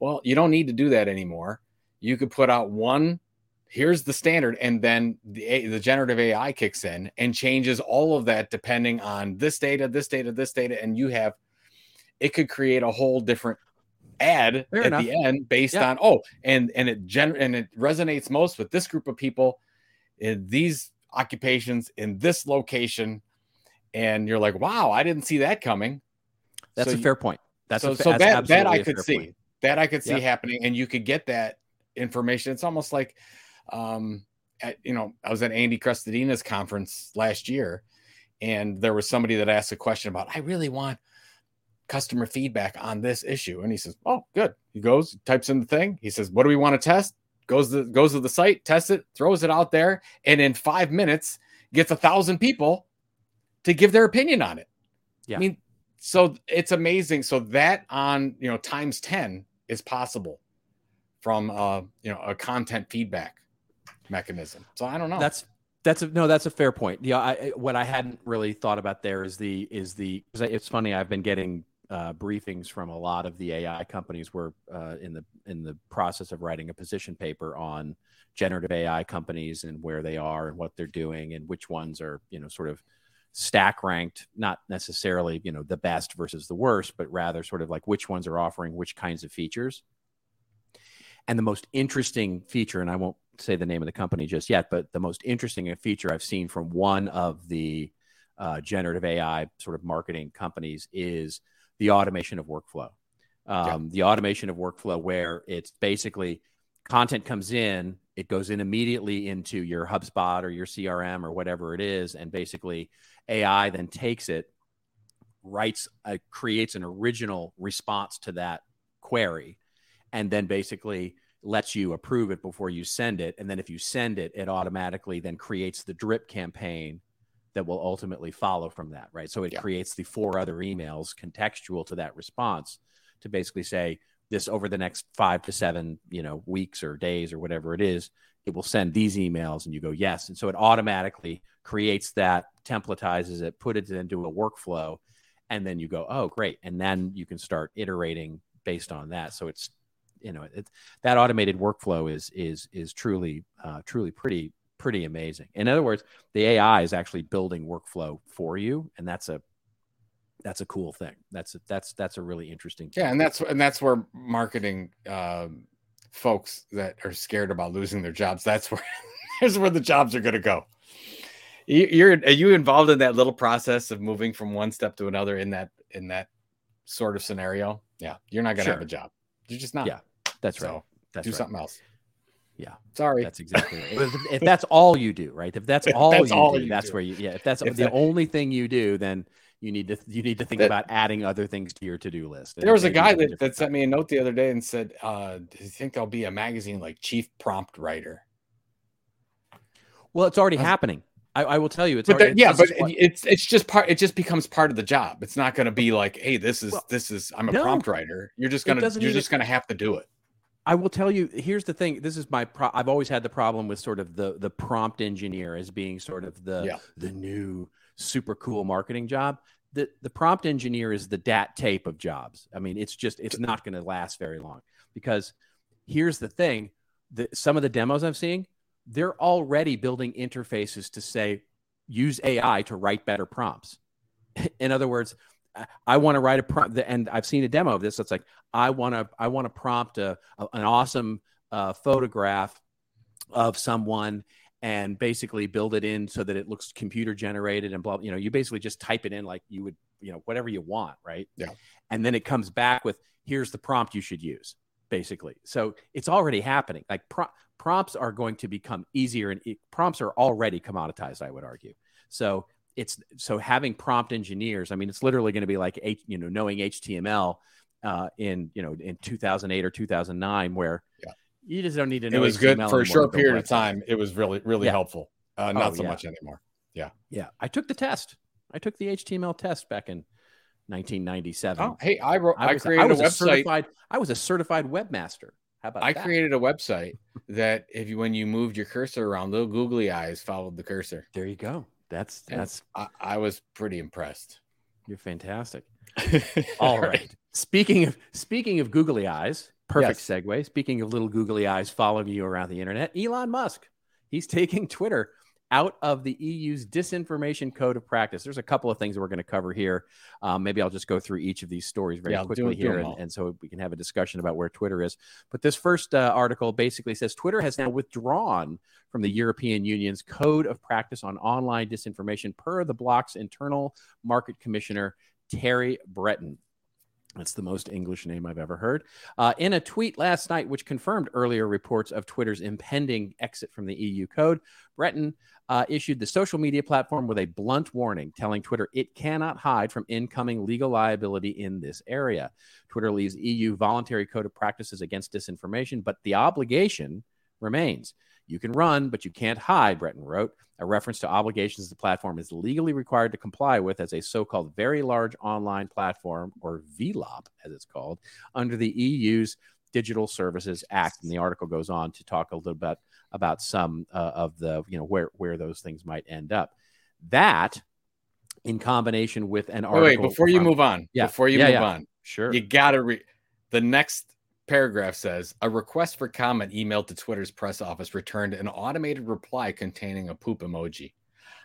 Well, you don't need to do that anymore. You could put out one here's the standard and then the the generative ai kicks in and changes all of that depending on this data this data this data and you have it could create a whole different ad Fair at enough. the end based yeah. on oh and and it gen and it resonates most with this group of people in these occupations in this location and you're like wow i didn't see that coming that's so a fair point that's so, a, so that that i could see point. that i could see happening and you could get that information it's almost like um, at, you know, I was at Andy Crestodina's conference last year, and there was somebody that asked a question about, I really want customer feedback on this issue. And he says, Oh, good. He goes, types in the thing. He says, What do we want to test? Goes to goes to the site, tests it, throws it out there, and in five minutes gets a thousand people to give their opinion on it. Yeah. I mean, so it's amazing. So that on you know times 10 is possible from uh you know a content feedback mechanism. So I don't know. That's that's a, no, that's a fair point. Yeah, I, what I hadn't really thought about there is the is the it's funny. I've been getting uh, briefings from a lot of the AI companies. We're uh, in the in the process of writing a position paper on generative AI companies and where they are and what they're doing and which ones are you know sort of stack ranked, not necessarily you know the best versus the worst, but rather sort of like which ones are offering which kinds of features. And the most interesting feature, and I won't say the name of the company just yet, but the most interesting feature I've seen from one of the uh, generative AI sort of marketing companies is the automation of workflow. Um, yeah. The automation of workflow, where it's basically content comes in, it goes in immediately into your HubSpot or your CRM or whatever it is, and basically AI then takes it, writes, uh, creates an original response to that query, and then basically lets you approve it before you send it. And then if you send it, it automatically then creates the drip campaign that will ultimately follow from that, right? So it yeah. creates the four other emails contextual to that response to basically say this over the next five to seven, you know, weeks or days or whatever it is, it will send these emails, and you go yes, and so it automatically creates that, templatizes it, put it into a workflow, and then you go, oh, great, and then you can start iterating based on that. So it's you know it, that automated workflow is is is truly uh, truly pretty pretty amazing. In other words, the AI is actually building workflow for you, and that's a that's a cool thing. That's a, that's that's a really interesting. Thing. Yeah, and that's and that's where marketing um, folks that are scared about losing their jobs. That's where there's where the jobs are going to go. You're are you involved in that little process of moving from one step to another in that in that sort of scenario? Yeah, you're not going to sure. have a job. You're just not. Yeah, that's so right. That's do right. something else. Yeah. Sorry. That's exactly right. if, if, that's all you do, right? If that's all that's you all do, you that's do. where you yeah, if that's if the that, only thing you do, then you need to you need to think that, about adding other things to your to-do list. There was a guy that, that sent me a note the other day and said, uh, do you think I'll be a magazine like chief prompt writer? Well, it's already happening. I, I, will tell you, it's, already, yeah, but what, it's it's just part. It just becomes part of the job. It's not going to be like, hey, this is well, this is I'm a no, prompt writer. You're just gonna you're just gonna have to do it. I will tell you. Here's the thing. This is my. Pro- I've always had the problem with sort of the the prompt engineer as being sort of the yeah. the new super cool marketing job. The the prompt engineer is the dat tape of jobs. I mean, it's just it's not going to last very long because here's the thing. The, some of the demos I'm seeing, they're already building interfaces to say use AI to write better prompts. In other words, I want to write a prompt, and I've seen a demo of this. It's like I want to I want to prompt a, a an awesome uh, photograph of someone and basically build it in so that it looks computer generated and blah. You know, you basically just type it in like you would you know whatever you want, right? Yeah. And then it comes back with here's the prompt you should use, basically. So it's already happening. Like pro- prompts are going to become easier, and prompts are already commoditized. I would argue. So it's so having prompt engineers. I mean, it's literally going to be like you know knowing HTML uh, in you know in 2008 or 2009, where yeah. you just don't need to know. It was HTML good for a short period of time. It was really really yeah. helpful. Uh, not oh, so yeah. much anymore. Yeah, yeah. I took the test. I took the HTML test back in 1997. Oh, hey, I wrote. I, was, I created I was a, website. certified, I was a certified webmaster. How about I that? created a website that if you when you moved your cursor around, little googly eyes followed the cursor. There you go. That's that's. I, I was pretty impressed. You're fantastic. All right. Speaking of speaking of googly eyes, perfect yes. segue. Speaking of little googly eyes following you around the internet, Elon Musk, he's taking Twitter out of the EU's disinformation code of practice. There's a couple of things that we're going to cover here. Um, maybe I'll just go through each of these stories very yeah, quickly do, here, do and, and, so we can have a discussion about where Twitter is. But this first uh, article basically says Twitter has now withdrawn from the European Union's code of practice on online disinformation, per the bloc's internal market commissioner Terry Breton. That's the most English name I've ever heard. Uh, in a tweet last night, which confirmed earlier reports of Twitter's impending exit from the EU code, Breton uh, issued the social media platform with a blunt warning, telling Twitter it cannot hide from incoming legal liability in this area. Twitter leaves EU voluntary code of practices against disinformation, but the obligation remains. You can run, but you can't hide, Breton wrote. A reference to obligations the platform is legally required to comply with as a so called very large online platform, or VLOP as it's called, under the EU's Digital Services Act. And the article goes on to talk a little bit about some uh, of the, you know, where, where those things might end up. That, in combination with an article. Wait, before you move on, yeah, before you yeah, move yeah. on, sure, you gotta read the next paragraph says a request for comment emailed to Twitter's press office returned an automated reply containing a poop emoji.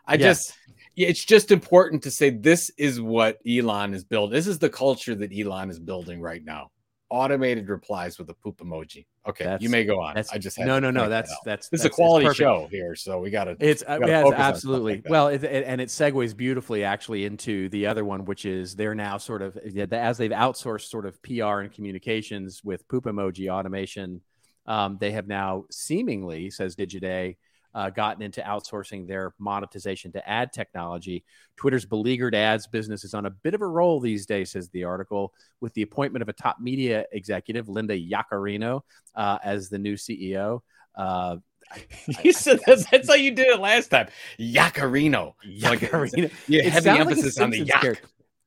I yes. just it's just important to say this is what Elon is building. This is the culture that Elon is building right now. Automated replies with a poop emoji. Okay, that's, you may go on. I just no, no, no. That's that that's this that's, is a quality show here, so we got to. It's uh, yes, absolutely. Like well, it, it, and it segues beautifully actually into the other one, which is they're now sort of as they've outsourced sort of PR and communications with poop emoji automation. Um, they have now seemingly, says Digiday, uh, gotten into outsourcing their monetization to ad technology. Twitter's beleaguered ads business is on a bit of a roll these days, says the article, with the appointment of a top media executive, Linda Yaccarino, uh, as the new CEO. Uh, you said that's, that's, how you did it last time. Yaccarino. Yaccarino. Like, yeah, heavy emphasis like on the yak.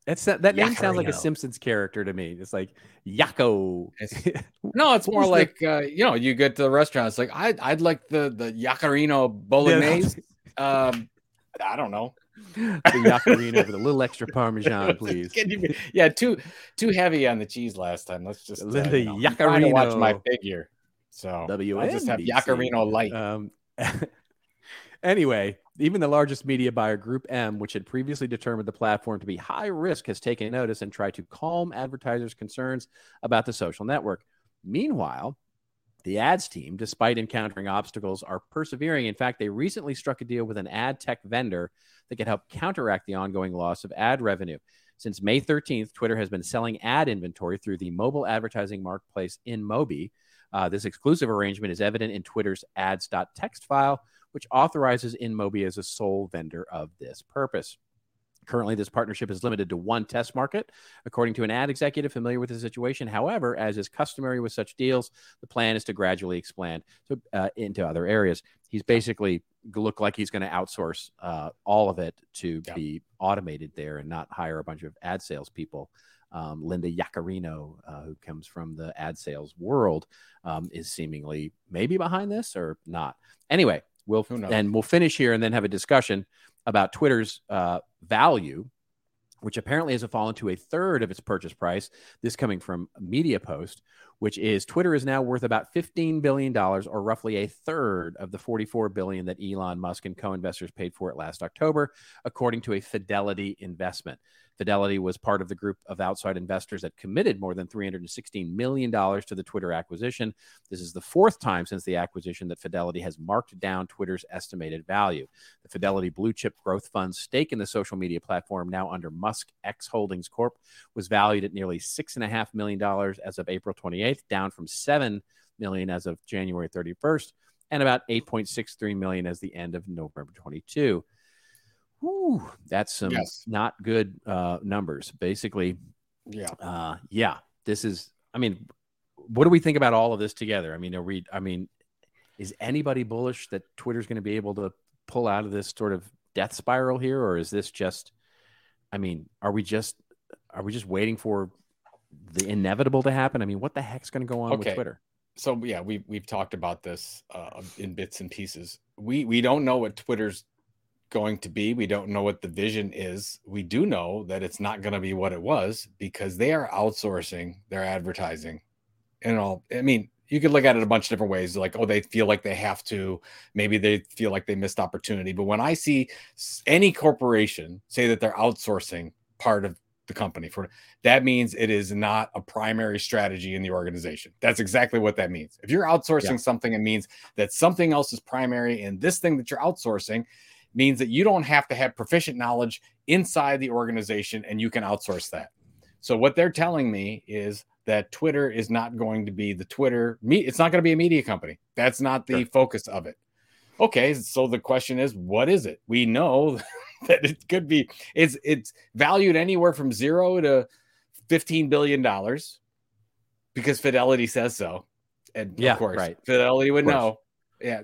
That's that, that name sounds like a Simpsons character to me. It's like Yakko. It's- No, it's more like uh, you know, you get to the restaurant. It's like I'd I'd like the the Yaccarino bolognese. um, I don't know. the Yaccarino with a little extra Parmesan, please. You yeah, too too heavy on the cheese last time. Let's just uh, Linda you know, I'm trying to watch my figure. So I'll just have WNBC. Yaccarino light. Um, anyway, even the largest media buyer, GroupM, which had previously determined the platform to be high risk, has taken notice and tried to calm advertisers' concerns about the social network. Meanwhile, the ads team, despite encountering obstacles, are persevering. In fact, they recently struck a deal with an ad tech vendor that could help counteract the ongoing loss of ad revenue. Since May 13th, Twitter has been selling ad inventory through the mobile advertising marketplace InMobi. Uh, this exclusive arrangement is evident in Twitter's ads.txt file, which authorizes InMobi as a sole vendor of this purpose. Currently, this partnership is limited to one test market, according to an ad executive familiar with the situation. However, as is customary with such deals, the plan is to gradually expand to, uh, into other areas. He's basically look like he's going to outsource uh, all of it to be automated there and not hire a bunch of ad sales people. Um, Linda Yaccarino, uh, who comes from the ad sales world, um, is seemingly maybe behind this or not. Anyway, we'll and we'll finish here and then have a discussion about Twitter's uh, value, which apparently has fallen to a third of its purchase price. This coming from MediaPost, which is Twitter is now worth about $15 billion or roughly a third of the 44 billion that Elon Musk and co-investors paid for it last October, according to a Fidelity investment. Fidelity was part of the group of outside investors that committed more than $316 million to the Twitter acquisition. This is the fourth time since the acquisition that Fidelity has marked down Twitter's estimated value. The Fidelity Blue Chip Growth Fund's stake in the social media platform, now under Musk X Holdings Corp., was valued at nearly $6.5 million as of April 28th, down from 7 million as of January 31st, and about 8.63 million as the end of November 22. Whew, that's some Yes. not good uh, numbers. Basically, Yeah. uh, yeah, this is. I mean, what do we think about all of this together? I mean, are we? I mean, is anybody bullish that Twitter's going to be able to pull out of this sort of death spiral here, or is this just? I mean, are we just are we just waiting for the inevitable to happen? I mean, what the heck's going to go on with Twitter? so yeah, we we've talked about this uh, in bits and pieces. We we don't know what Twitter's going to be. We don't know what the vision is. We do know that it's not going to be what it was because they are outsourcing their advertising. And all I mean, you could look at it a bunch of different ways. Like, oh, they feel like they have to. Maybe they feel like they missed opportunity. But when I see any corporation say that they're outsourcing part of the company for that means it is not a primary strategy in the organization. That's exactly what that means. If you're outsourcing Yeah. something, it means that something else is primary, and this thing that you're outsourcing means that you don't have to have proficient knowledge inside the organization and you can outsource that. So what they're telling me is that Twitter is not going to be the Twitter it's not going to be a media company. That's not the Sure. focus of it. Okay, so the question is what is it? We know that it could be it's it's valued anywhere from 0 to 15 billion dollars because Fidelity says so. And Yeah, of course, right. Fidelity would know. Yeah,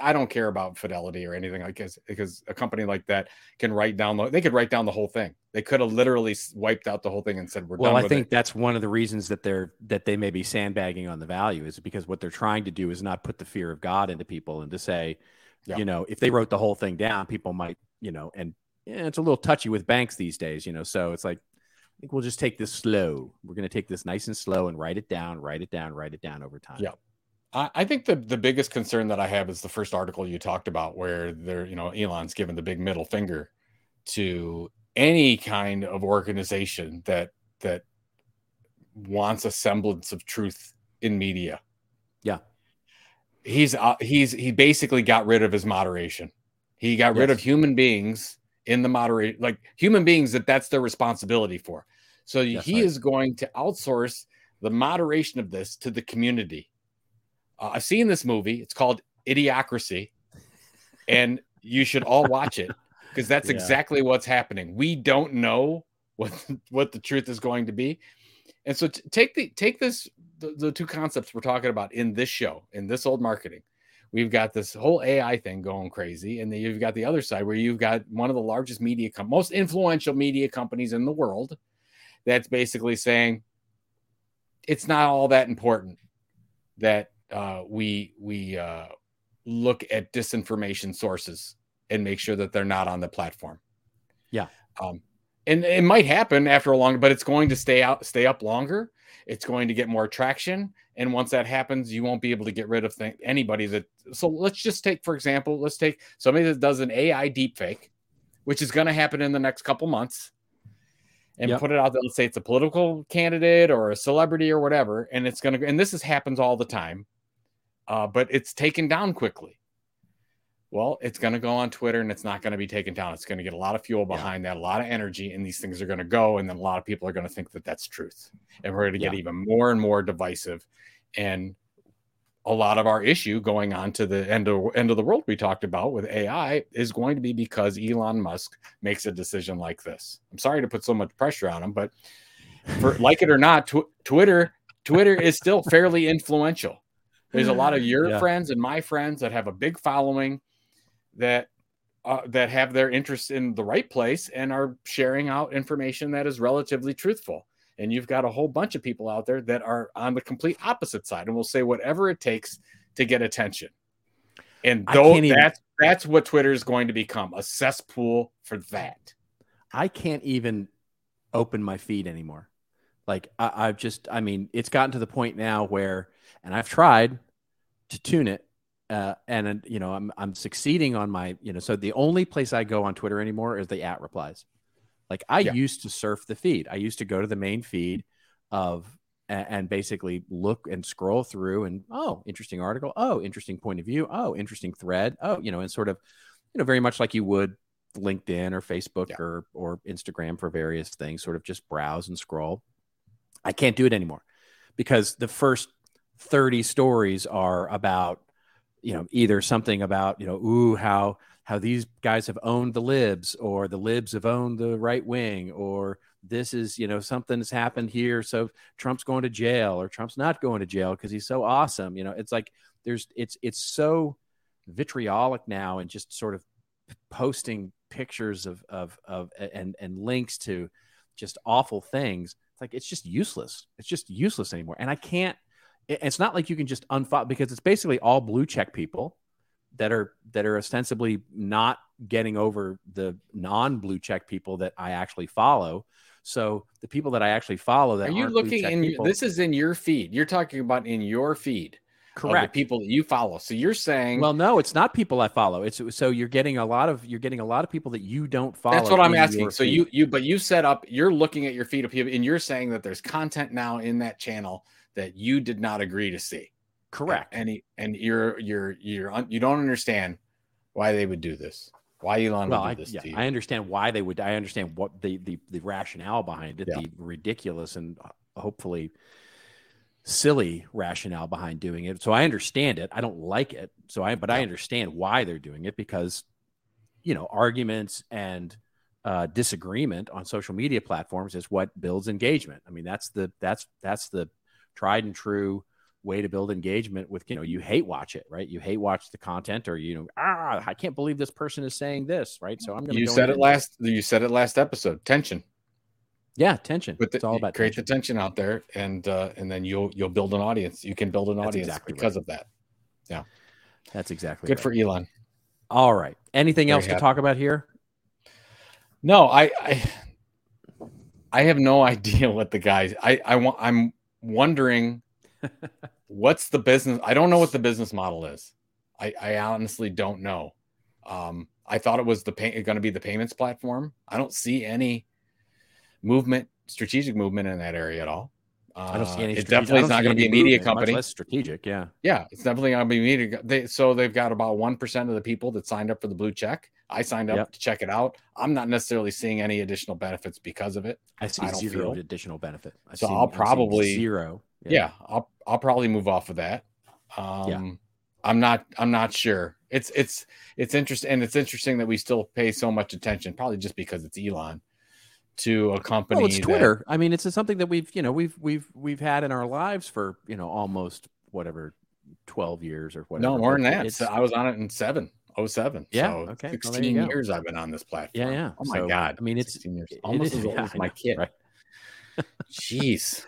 I don't care about Fidelity or anything like this because a company like that can write down the they could write down the whole thing. They could have literally wiped out the whole thing and said we're Well, done Well, I think it. that's one of the reasons that they're that they may be sandbagging on the value is because what they're trying to do is not put the fear of God into people and to say, Yeah. you know, if they wrote the whole thing down, people might, you know, and yeah, it's a little touchy with banks these days, you know. So it's like, I think we'll just take this slow. We're going to take this nice and slow and write it down, write it down, write it down over time. Yeah. I, I think the the biggest concern that I have is the first article you talked about, where they're you know Elon's given the big middle finger to any kind of organization that that wants a semblance of truth in media. Yeah. He's uh, he's he basically got rid of his moderation. He got rid of human beings in the moderate like human beings that that's their responsibility for. So That's he right. is going to outsource the moderation of this to the community. Uh, I've seen this movie. It's called Idiocracy, and you should all watch it because that's Yeah. exactly what's happening. We don't know what what the truth is going to be, and so t- take the take this the, the two concepts we're talking about in this show in this old marketing. we've got this whole AI thing going crazy, and then you've got the other side where you've got one of the largest media, com- most influential media companies in the world, that's basically saying it's not all that important that uh, we we uh, look at disinformation sources and make sure that they're not on the platform. Yeah. Um, and it might happen after a long, but it's going to stay out, stay up longer. It's going to get more traction, and once that happens, you won't be able to get rid of th- anybody that. So let's just take, for example, let's take somebody that does an AI deepfake, which is going to happen in the next couple months, and Yep. put it out there. Let's say it's a political candidate or a celebrity or whatever, and it's going to. And this is happens all the time, uh, but it's taken down quickly. Well, it's going to go on Twitter and it's not going to be taken down. It's going to get a lot of fuel Yeah. behind that, a lot of energy, and these things are going to go. And then a lot of people are going to think that that's truth. And we're going to get Yeah. even more and more divisive. And a lot of our issue going on to the end of end of the world we talked about with AI is going to be because Elon Musk makes a decision like this. I'm sorry to put so much pressure on him, but for like it or not, tw- Twitter Twitter is still fairly influential. There's a lot of your Yeah. friends and my friends that have a big following that uh, that have their interests in the right place and are sharing out information that is relatively truthful. And you've got a whole bunch of people out there that are on the complete opposite side and will say whatever it takes to get attention. And though even- that's that's what Twitter is going to become a cesspool for that. I can't even open my feed anymore. Like I, I've just, I mean, it's gotten to the point now where, and I've tried to tune it, uh, and uh, you know, I'm I'm succeeding on my, you know, so the only place I go on Twitter anymore is the at replies. Like I Yeah. used to surf the feed. I used to go to the main feed of a- and basically look and scroll through and oh, interesting article. Oh, interesting point of view. Oh, interesting thread. Oh, you know, and sort of, you know, very much like you would LinkedIn or Facebook Yeah. or or Instagram for various things, sort of just browse and scroll. I can't do it anymore because the first 30 stories are about, you know, either something about, you know, ooh, how how these guys have owned the libs or the libs have owned the right wing or this is, you know, something that's happened here. So Trump's going to jail or Trump's not going to jail because he's so awesome. You know, it's like there's it's it's so vitriolic now and just sort of posting pictures of of of and and links to just awful things it's like it's just useless it's just useless anymore and i can't it's not like you can just unfollow because it's basically all blue check people that are that are ostensibly not getting over the non blue check people that i actually follow so the people that i actually follow that Are you looking in people, this is in your feed. You're talking about in your feed. correct people that you follow. So you're saying well no it's not people i follow it's so you're getting a lot of you're getting a lot of people that you don't follow That's what I'm asking. So feed. you you but you set up you're looking at your feed of people and you're saying that there's content now in that channel that you did not agree to see. correct And he, and you're you're you're un, you don't understand why they would do this. Why Elon well, would I, this yeah, to you. I understand why they would. I understand what the the, the rationale behind it, Yeah. the ridiculous and uh, hopefully silly rationale behind doing it. So I understand it. I don't like it. So I, but I understand why they're doing it because, you know, arguments and uh, disagreement on social media platforms is what builds engagement. I mean, that's the that's that's the tried and true way to build engagement with you know you hate watch it right you hate watch the content or you know ah i can't believe this person is saying this right so i'm gonna you go said it last you said it last episode. Tension. yeah tension With the, it's all about create tension. the tension out there and uh and then you'll you'll build an audience. You can build an That's audience exactly because right. of that. Yeah that's exactly Good right. for Elon. all right anything Very else to talk about here No, I, I I have no idea what the guys I I want I'm wondering what's the business I don't know what the business model is. I I honestly don't know. Um I thought it was the pay, going to be the payments platform. I don't see any movement, strategic movement in that area at all. Uh, i don't see any It definitely is don't going to be a media movement, much company. less strategic yeah Yeah, it's definitely going to be media. They, so they've got about one percent of the people that signed up for the blue check. I signed up Yep. to check it out. I'm not necessarily seeing any additional benefits because of it. i see I don't zero feel. additional benefit I So see- I'll probably- zero yeah, I'll I'll probably move off of that. Um I'm not I'm not sure. It's it's it's interesting and it's interesting that we still pay so much attention, probably just because it's Elon, to a company. well it's that- twitter i mean it's something that we've you know we've we've we've had in our lives for you know almost whatever 12 years or whatever. No, more than that. So I was on it in seven. 07. Yeah. So okay. 16 well, years I've been on this platform. Yeah. Yeah. Oh my so, God. I mean, it's years. almost as old as my kid. Right? Jeez.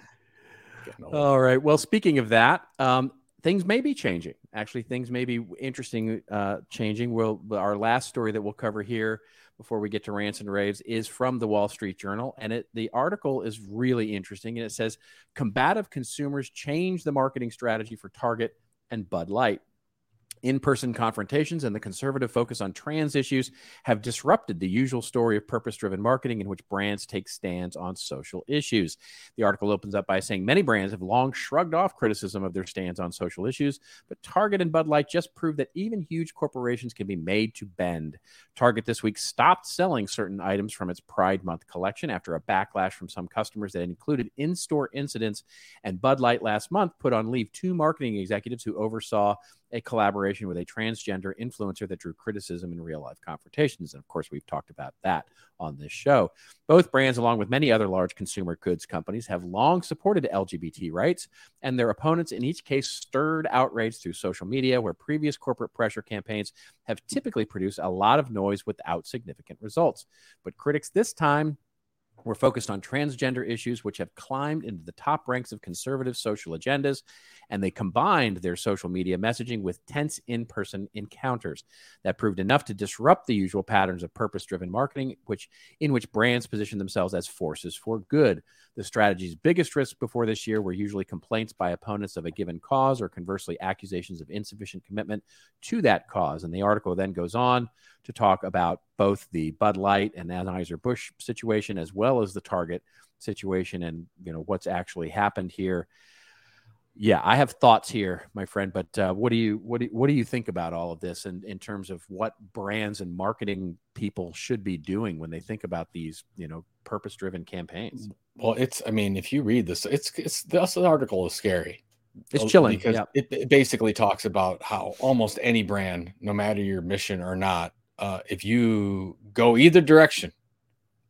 All right. Well, speaking of that, um, things may be changing. Actually, things may be interesting uh, changing. We'll, our last story that we'll cover here before we get to rants and raves is from the Wall Street Journal, and it the article is really interesting. And it says combative consumers change the marketing strategy for Target and Bud Light. In person confrontations and the conservative focus on trans issues have disrupted the usual story of purpose driven marketing in which brands take stands on social issues. The article opens up by saying many brands have long shrugged off criticism of their stands on social issues, but Target and Bud Light just proved that even huge corporations can be made to bend. Target this week stopped selling certain items from its Pride Month collection after a backlash from some customers that included in store incidents, and Bud Light last month put on leave two marketing executives who oversaw a collaboration with a transgender influencer that drew criticism in real life confrontations. And of course, we've talked about that on this show. Both brands, along with many other large consumer goods companies, have long supported LGBT rights, and their opponents in each case stirred outrage through social media, where previous corporate pressure campaigns have typically produced a lot of noise without significant results. But critics this time we're focused on transgender issues, which have climbed into the top ranks of conservative social agendas, and they combined their social media messaging with tense in person encounters that proved enough to disrupt the usual patterns of purpose driven marketing, which, in which brands position themselves as forces for good. The strategy's biggest risks before this year were usually complaints by opponents of a given cause or conversely accusations of insufficient commitment to that cause. And the article then goes on to talk about both the Bud Light and Anheuser-Busch situation as well as the Target situation and you know what's actually happened here. Yeah, I have thoughts here, my friend. But uh, what do you what do, what do you think about all of this, and in, in terms of what brands and marketing people should be doing when they think about these, you know, purpose driven campaigns? Well, it's I mean, if you read this, it's it's this article is scary. It's chilling because yeah. it, it basically talks about how almost any brand, no matter your mission or not, uh, if you go either direction,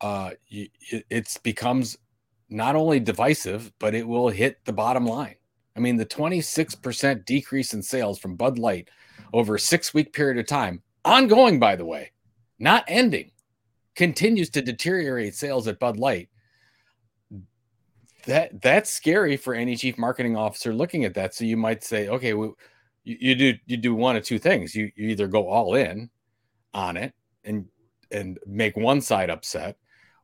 uh, you, it becomes not only divisive, but it will hit the bottom line. I mean, the 26% decrease in sales from Bud Light over a six week period of time, ongoing, by the way, not ending, continues to deteriorate sales at Bud Light that that's scary for any chief marketing officer looking at that. So you might say, okay, well, you, you do you do one of two things. You you either go all in on it and and make one side upset,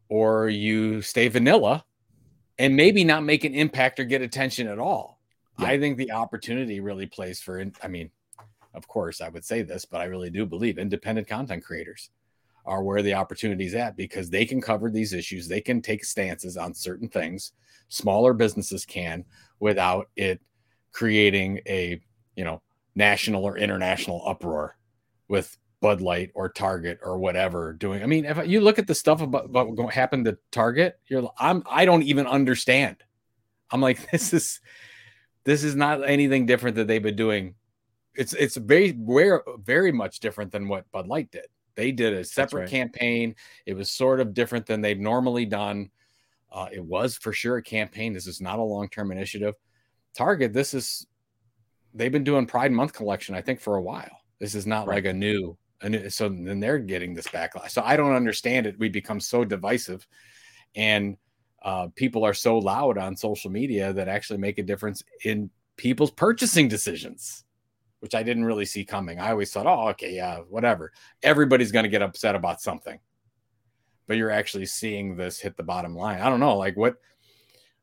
or you stay vanilla and maybe not make an impact or get attention at all. Yeah. I think the opportunity really plays for. I mean, of course, I would say this, but I really do believe independent content creators are where the opportunity is at because they can cover these issues. They can take stances on certain things. Smaller businesses can without it creating a, you know, national or international uproar with Bud Light or Target or whatever doing. I mean, if you look at the stuff about, about what happened to Target, you're I'm I don't even understand. I'm like, this is this is not anything different that they've been doing. It's it's very very very much different than what Bud Light did. They did a separate right. campaign. It was sort of different than they've normally done. Uh, it was for sure a campaign. This is not a long term initiative. Target, this is they've been doing Pride Month collection, I think, for a while. This is not right. like a new, a new, so then they're getting this backlash. So I don't understand it. We become so divisive, and uh, people are so loud on social media that actually make a difference in people's purchasing decisions which I didn't really see coming. I always thought, oh, okay, yeah, whatever. Everybody's going to get upset about something. But you're actually seeing this hit the bottom line. I don't know, like what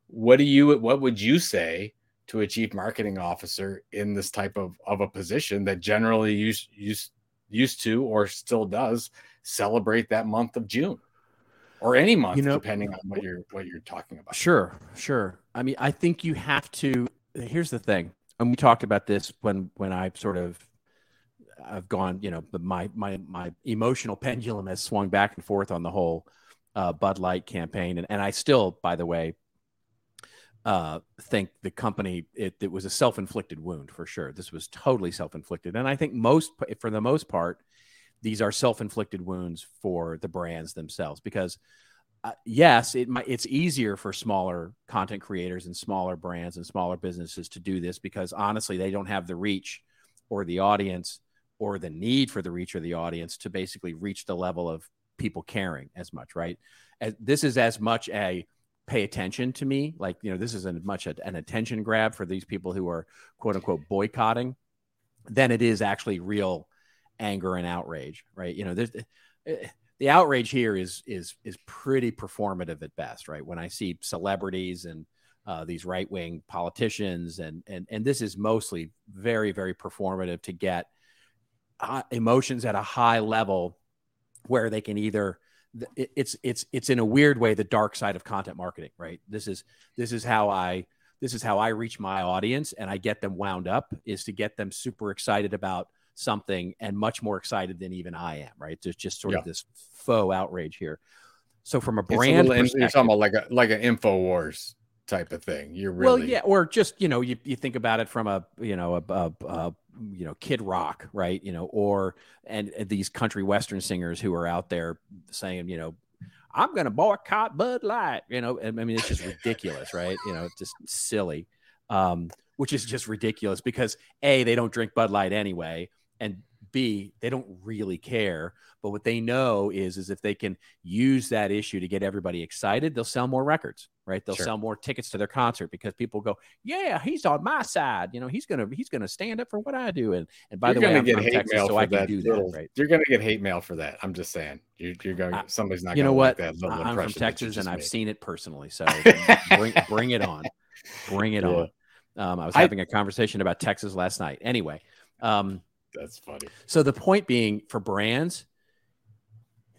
what do you what would you say to a chief marketing officer in this type of of a position that generally used used used to or still does celebrate that month of June? Or any month, you know, depending on what you're what you're talking about. Sure, sure. I mean, I think you have to. Here's the thing: and we talked about this when when I sort of I've gone, you know, my my my emotional pendulum has swung back and forth on the whole uh, Bud Light campaign, and and I still, by the way, uh, think the company it, it was a self inflicted wound for sure. This was totally self inflicted, and I think most for the most part, these are self inflicted wounds for the brands themselves because uh, yes, it might, it's easier for smaller content creators and smaller brands and smaller businesses to do this because honestly, they don't have the reach or the audience or the need for the reach or the audience to basically reach the level of people caring as much, right? As, this is as much a pay attention to me, like you know, this is as much a, an attention grab for these people who are quote unquote boycotting, than it is actually real anger and outrage, right? You know, there's eh, the outrage here is is is pretty performative at best, right? When I see celebrities and uh, these right wing politicians, and and and this is mostly very very performative to get uh, emotions at a high level where they can either it's it's it's in a weird way the dark side of content marketing, right? This is this is how I this is how I reach my audience and I get them wound up is to get them super excited about something and much more excited than even I am, right? There's just sort yeah. of this faux outrage here. So from a brand, a you're talking about like a like an info wars type of thing. You're really well, yeah, or just you know, you, you think about it from a you know a, a, a you know Kid Rock, right? You know, or and, and these country western singers who are out there saying, you know, I'm going to boycott Bud Light. You know, I mean, it's just ridiculous, right? You know, just silly, um, which is just ridiculous because a they don't drink Bud Light anyway, and B, they don't really care. But what they know is, is if they can use that issue to get everybody excited, they'll sell more records, right? They'll sure. sell more tickets to their concert because people go, "Yeah, he's on my side. You know, he's gonna he's gonna stand up for what I do." And and by you're the way, I'm get hate Texas, mail so I can do little, that. Right? You're gonna get hate mail for that. I'm just saying. You're, you're going. Uh, somebody's not. You know what? Like I'm from Texas, and I've seen it personally. So bring bring it on, bring it yeah. on. Um, I was having I, a conversation about Texas last night. Anyway. Um, that's funny. So the point being for brands,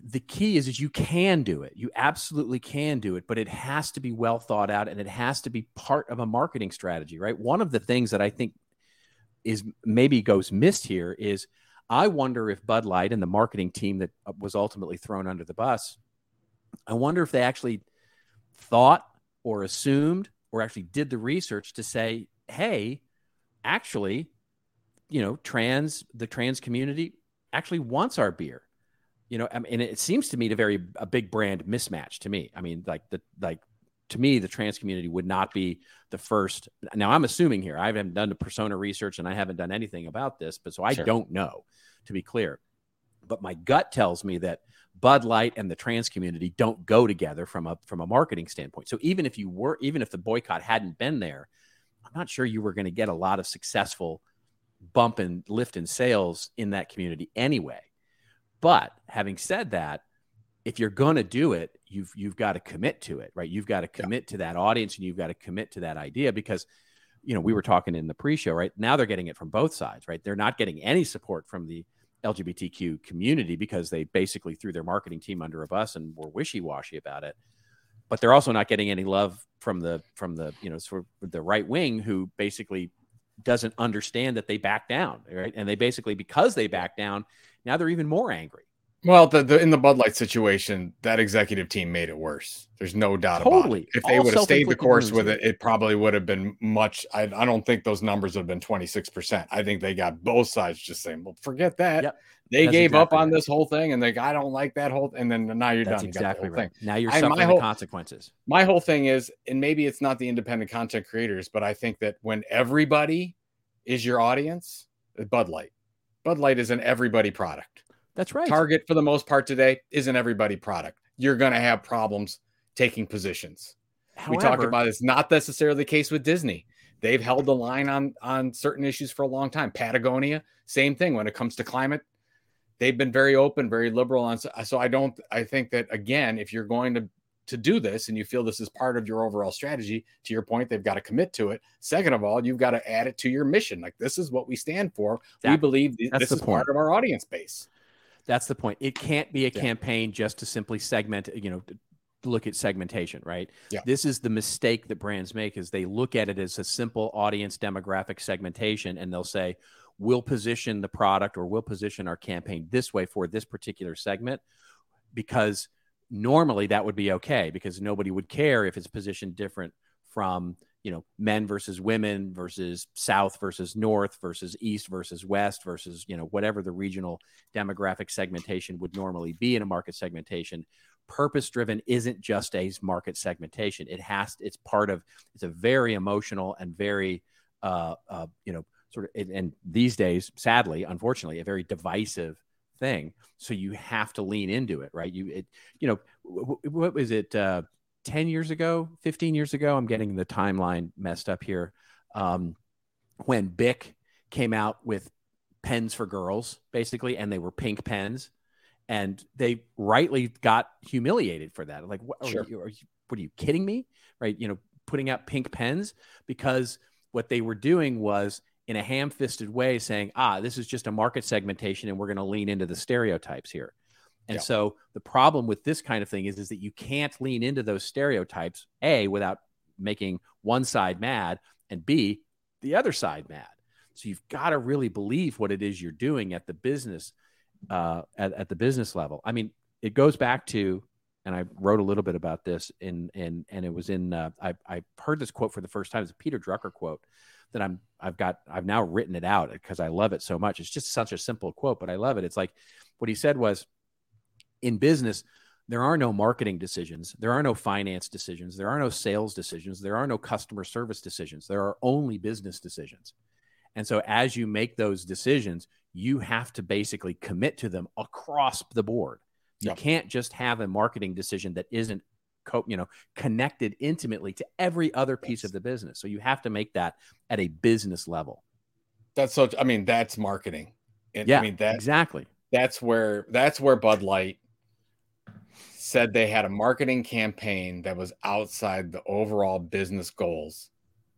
the key is is you can do it. You absolutely can do it, but it has to be well thought out and it has to be part of a marketing strategy, right? One of the things that I think is maybe goes missed here is I wonder if Bud Light and the marketing team that uh, was ultimately thrown under the bus, I wonder if they actually thought or assumed or actually did the research to say, hey, actually, you know, trans the trans community actually wants our beer. You know, I mean, and it seems to me to very a big brand mismatch to me. I mean, like the like to me, the trans community would not be the first. Now, I'm assuming here. I haven't done the persona research and I haven't done anything about this, but so I sure. don't know, to be clear. But my gut tells me that Bud Light and the trans community don't go together from a from a marketing standpoint. So even if you were, even if the boycott hadn't been there, I'm not sure you were going to get a lot of successful bump and lift in sales in that community anyway. But having said that, if you're going to do it, you've you've got to commit to it, right? You've got to commit yeah. to that audience and you've got to commit to that idea because you know, we were talking in the pre-show, right? Now they're getting it from both sides, right? They're not getting any support from the LGBTQ community because they basically threw their marketing team under a bus and were wishy-washy about it. But they're also not getting any love from the from the, you know, sort of the right wing who basically doesn't understand that they back down, right? And they basically, because they back down, now they're even more angry. Well, the, the in the Bud Light situation, that executive team made it worse. There's no doubt totally. about it. If they would have stayed the course with it, it probably would have been much. I, I don't think those numbers would have been 26%. I think they got both sides just saying, well, forget that. Yep. They That's gave exactly up on right. this whole thing and they I don't like that whole and then now you're That's done. You exactly right. Thing. Now you're suffering I, the whole, consequences. My whole thing is, and maybe it's not the independent content creators, but I think that when everybody is your audience, uh, Bud Light. Bud Light is an everybody product. That's right. Target, for the most part today, isn't everybody product. You're going to have problems taking positions. However, we talked about it's not necessarily the case with Disney. They've held the line on on certain issues for a long time. Patagonia, same thing when it comes to climate. They've been very open, very liberal on. So I don't. I think that again, if you're going to to do this and you feel this is part of your overall strategy, to your point, they've got to commit to it. Second of all, you've got to add it to your mission. Like this is what we stand for. That, we believe this is point. part of our audience base. That's the point. It can't be a yeah. campaign just to simply segment, you know, look at segmentation, right? Yeah. This is the mistake that brands make is they look at it as a simple audience demographic segmentation and they'll say, we'll position the product or we'll position our campaign this way for this particular segment because – normally that would be okay because nobody would care if it's positioned different from you know men versus women versus south versus north versus east versus west versus you know whatever the regional demographic segmentation would normally be in a market segmentation purpose driven isn't just a market segmentation. It has it's part of it's a very emotional and very uh, uh, you know sort of and these days sadly unfortunately a very divisive thing so you have to lean into it right you it you know what was it uh 10 years ago 15 years ago i'm getting the timeline messed up here. Um when bic came out with pens for girls basically and they were pink pens and they rightly got humiliated for that. Like what, sure. are you, are you, what are you kidding me? Right? You know putting out pink pens because what they were doing was in a ham-fisted way saying ah this is just a market segmentation and we're going to lean into the stereotypes here and yeah. so the problem with this kind of thing is, is that you can't lean into those stereotypes a without making one side mad and b the other side mad so you've got to really believe what it is you're doing at the business uh, at, at the business level. I mean, it goes back to, and I wrote a little bit about this in, in and it was in, uh, I, I heard this quote for the first time. It's a Peter Drucker quote that I'm, I've got, I've now written it out because I love it so much. It's just such a simple quote, but I love it. It's like what he said was in business, there are no marketing decisions. There are no finance decisions. There are no sales decisions. There are no customer service decisions. There are only business decisions. And so as you make those decisions, you have to basically commit to them across the board. You yep. can't just have a marketing decision that isn't co- you know connected intimately to every other piece of the business. So you have to make that at a business level. That's so I mean that's marketing. And, yeah, I mean that exactly. That's where that's where Bud Light said they had a marketing campaign that was outside the overall business goals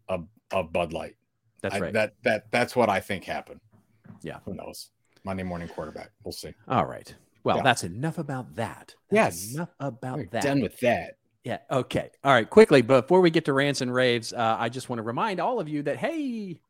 of, of Bud Light. That's right. that that that's what I think happened. Yeah. Who knows? Monday morning quarterback. We'll see. All right. Well, yeah. that's enough about that. That's yes. Enough about We're that. Done with that. Yeah. Okay. All right. Quickly, before we get to rants and raves, uh, I just want to remind all of you that hey,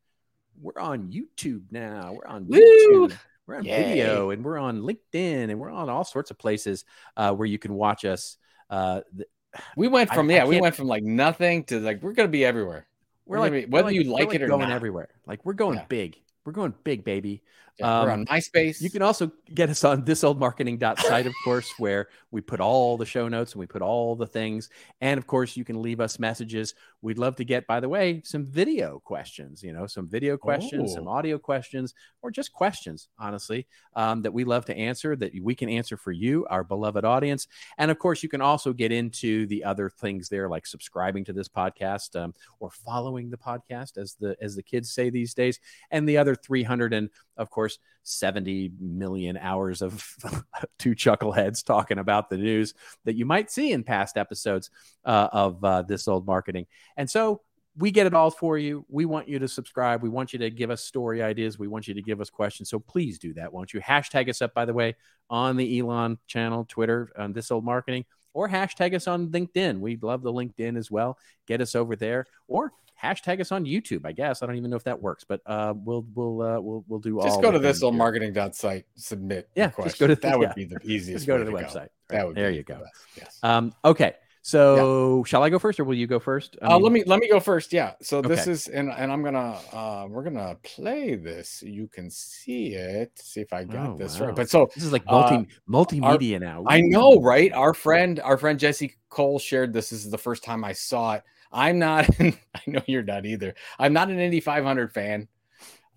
we're on YouTube now. We're on Woo! YouTube. We're on Yay. video, and we're on LinkedIn, and we're on all sorts of places uh, where you can watch us. Uh, we went from I, yeah, I we went from like nothing to like we're gonna be everywhere. We're, we're like whether like, you like it or going not. everywhere. Like we're going yeah. big. We're going big, baby. Yeah, um, we're on um, MySpace. You can also get us on thisoldmarketing.site, of course, where we put all the show notes and we put all the things. And of course, you can leave us messages. We'd love to get, by the way, some video questions, you know, some video questions, some audio questions, or just questions, honestly, um, that we love to answer, that we can answer for you, our beloved audience. And of course, you can also get into the other things there, like subscribing to this podcast um, or following the podcast, as the as the kids say these days, and the other 300 and of course, 70 million hours of two chuckleheads talking about the news that you might see in past episodes uh, of uh, This Old Marketing. And so we get it all for you. We want you to subscribe. We want you to give us story ideas. We want you to give us questions. So please do that. Won't you hashtag us up, by the way, on the Elon channel, Twitter, on This Old Marketing, or hashtag us on LinkedIn. We love the LinkedIn as well. Get us over there, or hashtag us on YouTube. I guess I don't even know if that works, but uh, we'll we'll uh, we'll we'll do all just go to this old marketing dot site. Submit. Yeah, just go to that. Would be the easiest. Just go to the to website. Go. Right? That would there. you go. The yes. Um. Okay. So yeah. shall I go first, or will you go first? I uh, mean, uh, let me let me go first. Yeah. So this is and and I'm gonna uh we're gonna play this. You can see it. See if I got oh, this wow. right. But so this is like multi uh, multimedia our, now. I know, right? Our friend our friend Jesse Cole shared this. This is the first time I saw it. I'm not, I know you're not either. I'm not an Indy 500 fan.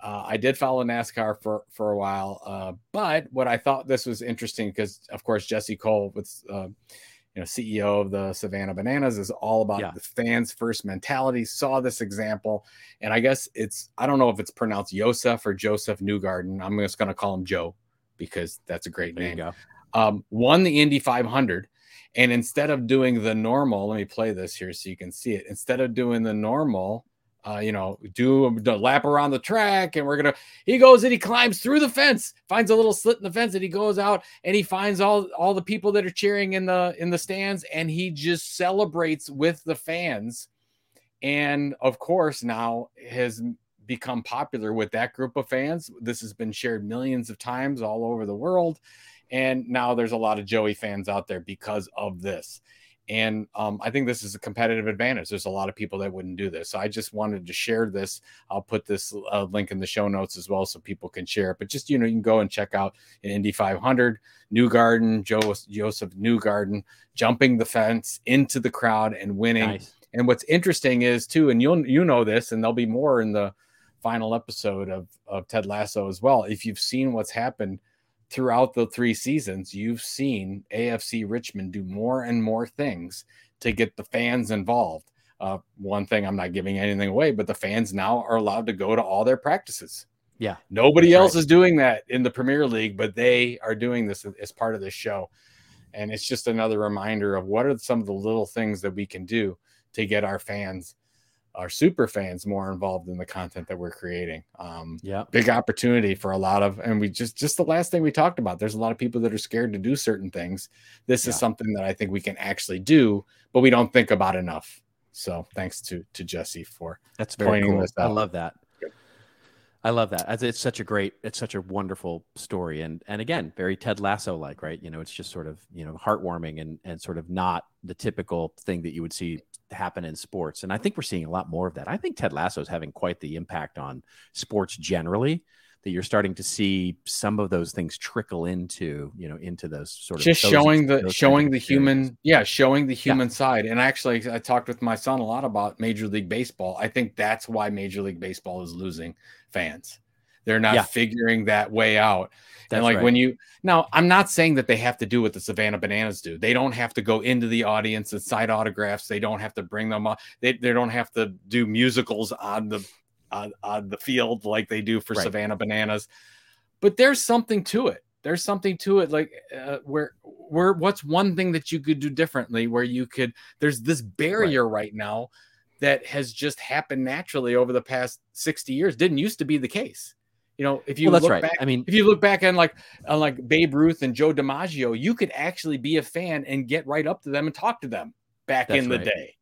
Uh, I did follow NASCAR for for a while, uh, but what I thought this was interesting because, of course, Jesse Cole, with uh, you know CEO of the Savannah Bananas, is all about yeah. the fans first mentality. Saw this example, and I guess it's I don't know if it's pronounced Joseph or Joseph Newgarden. I'm just going to call him Joe because that's a great there name. Um, won the Indy 500 and instead of doing the normal, let me play this here so you can see it. Instead of doing the normal, uh, you know, do the lap around the track, and we're gonna. He goes and he climbs through the fence, finds a little slit in the fence, and he goes out and he finds all all the people that are cheering in the in the stands, and he just celebrates with the fans. And of course, now has become popular with that group of fans. This has been shared millions of times all over the world. And now there's a lot of Joey fans out there because of this. And um, I think this is a competitive advantage. There's a lot of people that wouldn't do this. So I just wanted to share this. I'll put this uh, link in the show notes as well so people can share it. But just, you know, you can go and check out an Indy 500, Newgarden, Joseph Newgarden, jumping the fence into the crowd and winning. Nice. And what's interesting is too, and you'll you know this, and there'll be more in the final episode of, of Ted Lasso as well. If you've seen what's happened throughout the three seasons, you've seen AFC Richmond do more and more things to get the fans involved. Uh, one thing I'm not giving anything away, but the fans now are allowed to go to all their practices. Yeah. Nobody else right. is doing that in the Premier League, but they are doing this as part of this show. And it's just another reminder of what are some of the little things that we can do to get our fans our super fans more involved in the content that we're creating. Um, yeah, big opportunity for a lot of, and we just just the last thing we talked about. There's a lot of people that are scared to do certain things. This yeah. is something that I think we can actually do, but we don't think about enough. So thanks to to Jesse for that's very cool. I love that. I love that. It's such a great, it's such a wonderful story, and and again, very Ted Lasso like, right? You know, it's just sort of you know heartwarming and and sort of not the typical thing that you would see happen in sports. And I think we're seeing a lot more of that. I think Ted Lasso is having quite the impact on sports generally. That you're starting to see some of those things trickle into, you know, into those sort of just showing the showing the human, yeah, showing the human yeah. side. And actually, I talked with my son a lot about Major League Baseball. I think that's why Major League Baseball is losing fans. They're not yeah. figuring that way out. That's and like right. when you now, I'm not saying that they have to do what the Savannah Bananas do. They don't have to go into the audience and sign autographs. They don't have to bring them up. They, they don't have to do musicals on the on, on the field like they do for right. Savannah Bananas. But there's something to it. There's something to it, like uh, where where what's one thing that you could do differently? Where you could there's this barrier right, right now that has just happened naturally over the past 60 years. Didn't used to be the case. You know, if you well, look right. back, I mean, if you look back on like on like Babe Ruth and Joe DiMaggio, you could actually be a fan and get right up to them and talk to them back in the right. day.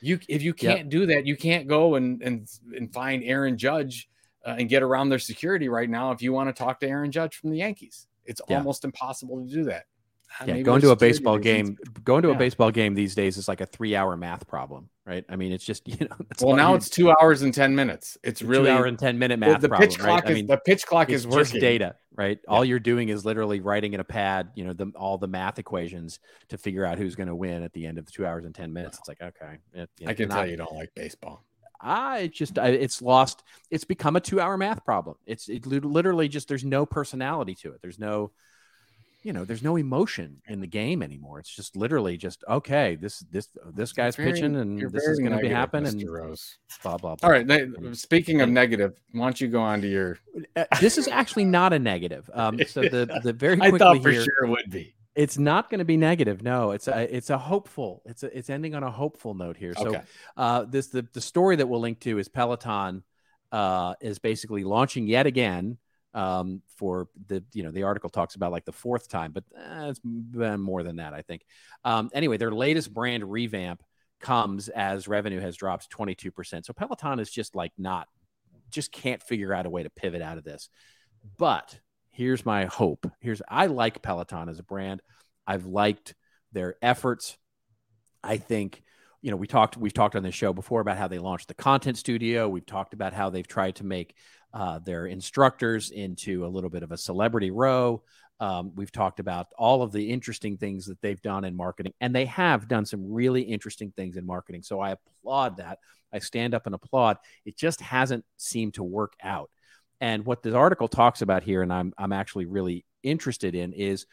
You if you can't yep. do that, you can't go and and and find Aaron Judge uh, and get around their security right now. If you want to talk to Aaron Judge from the Yankees, it's yeah. almost impossible to do that. Yeah, Maybe going to a baseball reasons. game, going to yeah. a baseball game these days is like a three-hour math problem, right? I mean, it's just you know. well, now it's two hours and ten minutes. It's really two hour and ten minute math. The, problem, pitch clock right? is I mean, the pitch clock is working. Just data, right? Yeah. All you're doing is literally writing in a pad, you know, the, all the math equations to figure out who's going to win at the end of the two hours and ten minutes. It's like okay, it, I can not, tell you don't like baseball. I just I, it's lost. It's become a two hour math problem. It's it literally just there's no personality to it. There's no you know, there's no emotion in the game anymore. It's just literally just okay. This this this guy's very, pitching, and this is going to be happening. And Rose. Blah, blah blah. All right. speaking of negative, why don't you go on to your? Uh, this is actually not a negative. Um, so the the very quickly I thought for here, sure it would be. It's not going to be negative. No, it's a it's a hopeful. It's a, it's ending on a hopeful note here. So, okay. uh, this the the story that we'll link to is Peloton, uh, is basically launching yet again um, for the you know the article talks about like the fourth time, but eh, it's been more than that, I think. Um, anyway, their latest brand revamp comes as revenue has dropped 22%. So Peloton is just like not just can't figure out a way to pivot out of this. But here's my hope. Here's I like Peloton as a brand. I've liked their efforts. I think you know we talked we've talked on this show before about how they launched the content studio. We've talked about how they've tried to make uh, their instructors into a little bit of a celebrity row. Um, we've talked about all of the interesting things that they've done in marketing, and they have done some really interesting things in marketing. So I applaud that. I stand up and applaud. It just hasn't seemed to work out. And what this article talks about here, and I'm I'm actually really interested in, is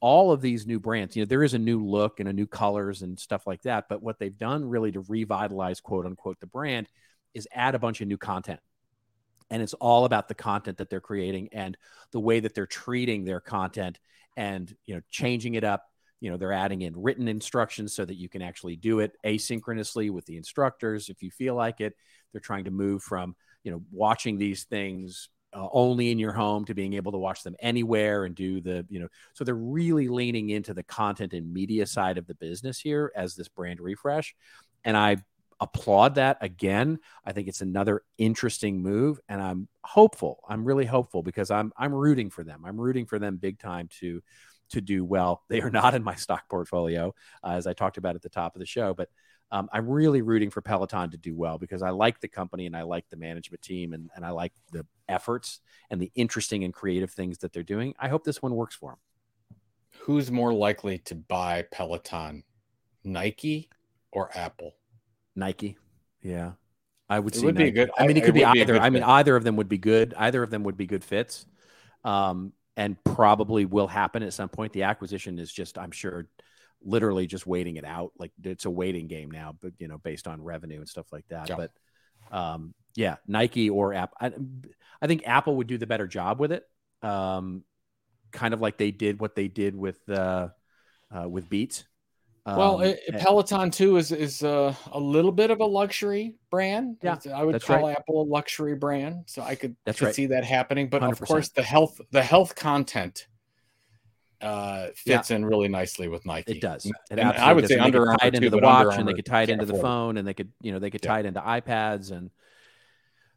all of these new brands. You know, there is a new look and a new colors and stuff like that. But what they've done really to revitalize, quote unquote, the brand is add a bunch of new content and it's all about the content that they're creating and the way that they're treating their content and you know changing it up. You know they're adding in written instructions so that you can actually do it asynchronously with the instructors if you feel like it. They're trying to move from you know watching these things uh, only in your home to being able to watch them anywhere and do the you know so they're really leaning into the content and media side of the business here as this brand refresh. And i applaud that again. I think it's another interesting move, and I'm hopeful. I'm really hopeful because I'm I'm rooting for them. I'm rooting for them big time to to do well. They are not in my stock portfolio, uh, as I talked about at the top of the show, but um, I'm really rooting for Peloton to do well because I like the company and I like the management team and, and I like the efforts and the interesting and creative things that they're doing. I hope this one works for them. Who's more likely to buy Peloton, Nike or Apple? Nike. Yeah. I would It would be Nike. a good- I mean, it could be be either. I mean, fit. either of them would be good. Either of them would be good fits, um, and probably will happen at some point. The acquisition is just, I'm sure, literally just waiting it out. Like it's a waiting game now, but you know, based on revenue and stuff like that. Yeah. But um, yeah, Nike or Apple. I, I think Apple would do the better job with it. Um, kind of like they did what they did with uh, uh, with Beats. Well, Um, it, and- Peloton too is is uh, a little bit of a luxury brand. Yeah, I would call right. Apple a luxury brand, so I could, could right. see that happening. But of 100%. course, the health the health content uh, fits in really nicely with Nike. It does. It And I would does. say Under tie Armour it into the watch, and they could tie it into the phone, and they could, you know, they could Yeah. tie it into iPads, and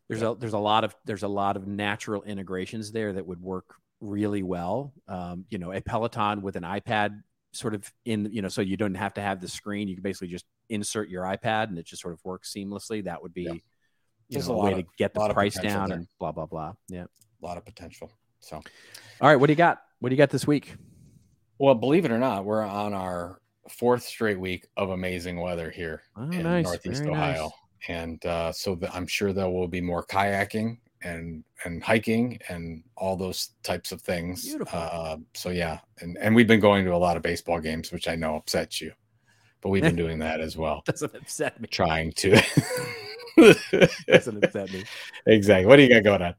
there's a there's a lot of there's a lot of natural integrations there that would work really well. Um, you know, a Peloton with an iPad sort of in, you know, so you don't have to have the screen. You can basically just insert your iPad, and it just sort of works seamlessly. That would be, Yeah. you know, a a way of- to get the price down there. and blah blah blah. Yeah. A lot of potential. So, All right, what do you got? What do you got this week? well, believe it or not, we're on our fourth straight week of amazing weather here Oh, in nice. Northeast Very Ohio, nice. and uh, so the, I'm sure there will be more kayaking and and hiking and all those types of things. Beautiful. Uh, so yeah, and and we've been going to a lot of baseball games, which I know upsets you, but we've been doing that as well, Doesn't upset me. trying to. Doesn't upset me. exactly. What do you got going on?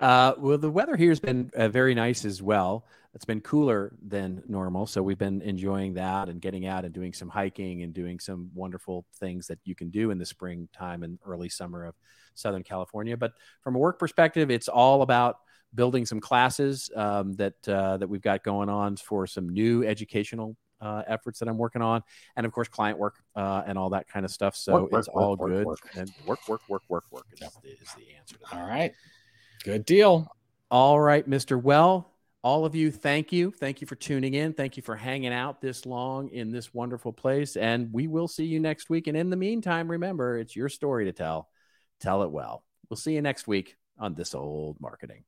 Uh, well, the weather here has been uh, very nice as well. It's been cooler than normal, so we've been enjoying that and getting out and doing some hiking and doing some wonderful things that you can do in the springtime and early summer of Southern California. But from a work perspective, it's all about building some classes um, that uh, that we've got going on for some new educational uh, efforts that I'm working on, and of course, client work uh, and all that kind of stuff. So Work, it's work, all work, good. work. And work, work, work, work, work is, Yeah. the, is the answer to that. All right. Good deal. All right, Mr. Well, all of you, thank you. Thank you for tuning in. Thank you for hanging out this long in this wonderful place. And we will see you next week. And in the meantime, remember, it's your story to tell. Tell it well. We'll see you next week on This Old Marketing.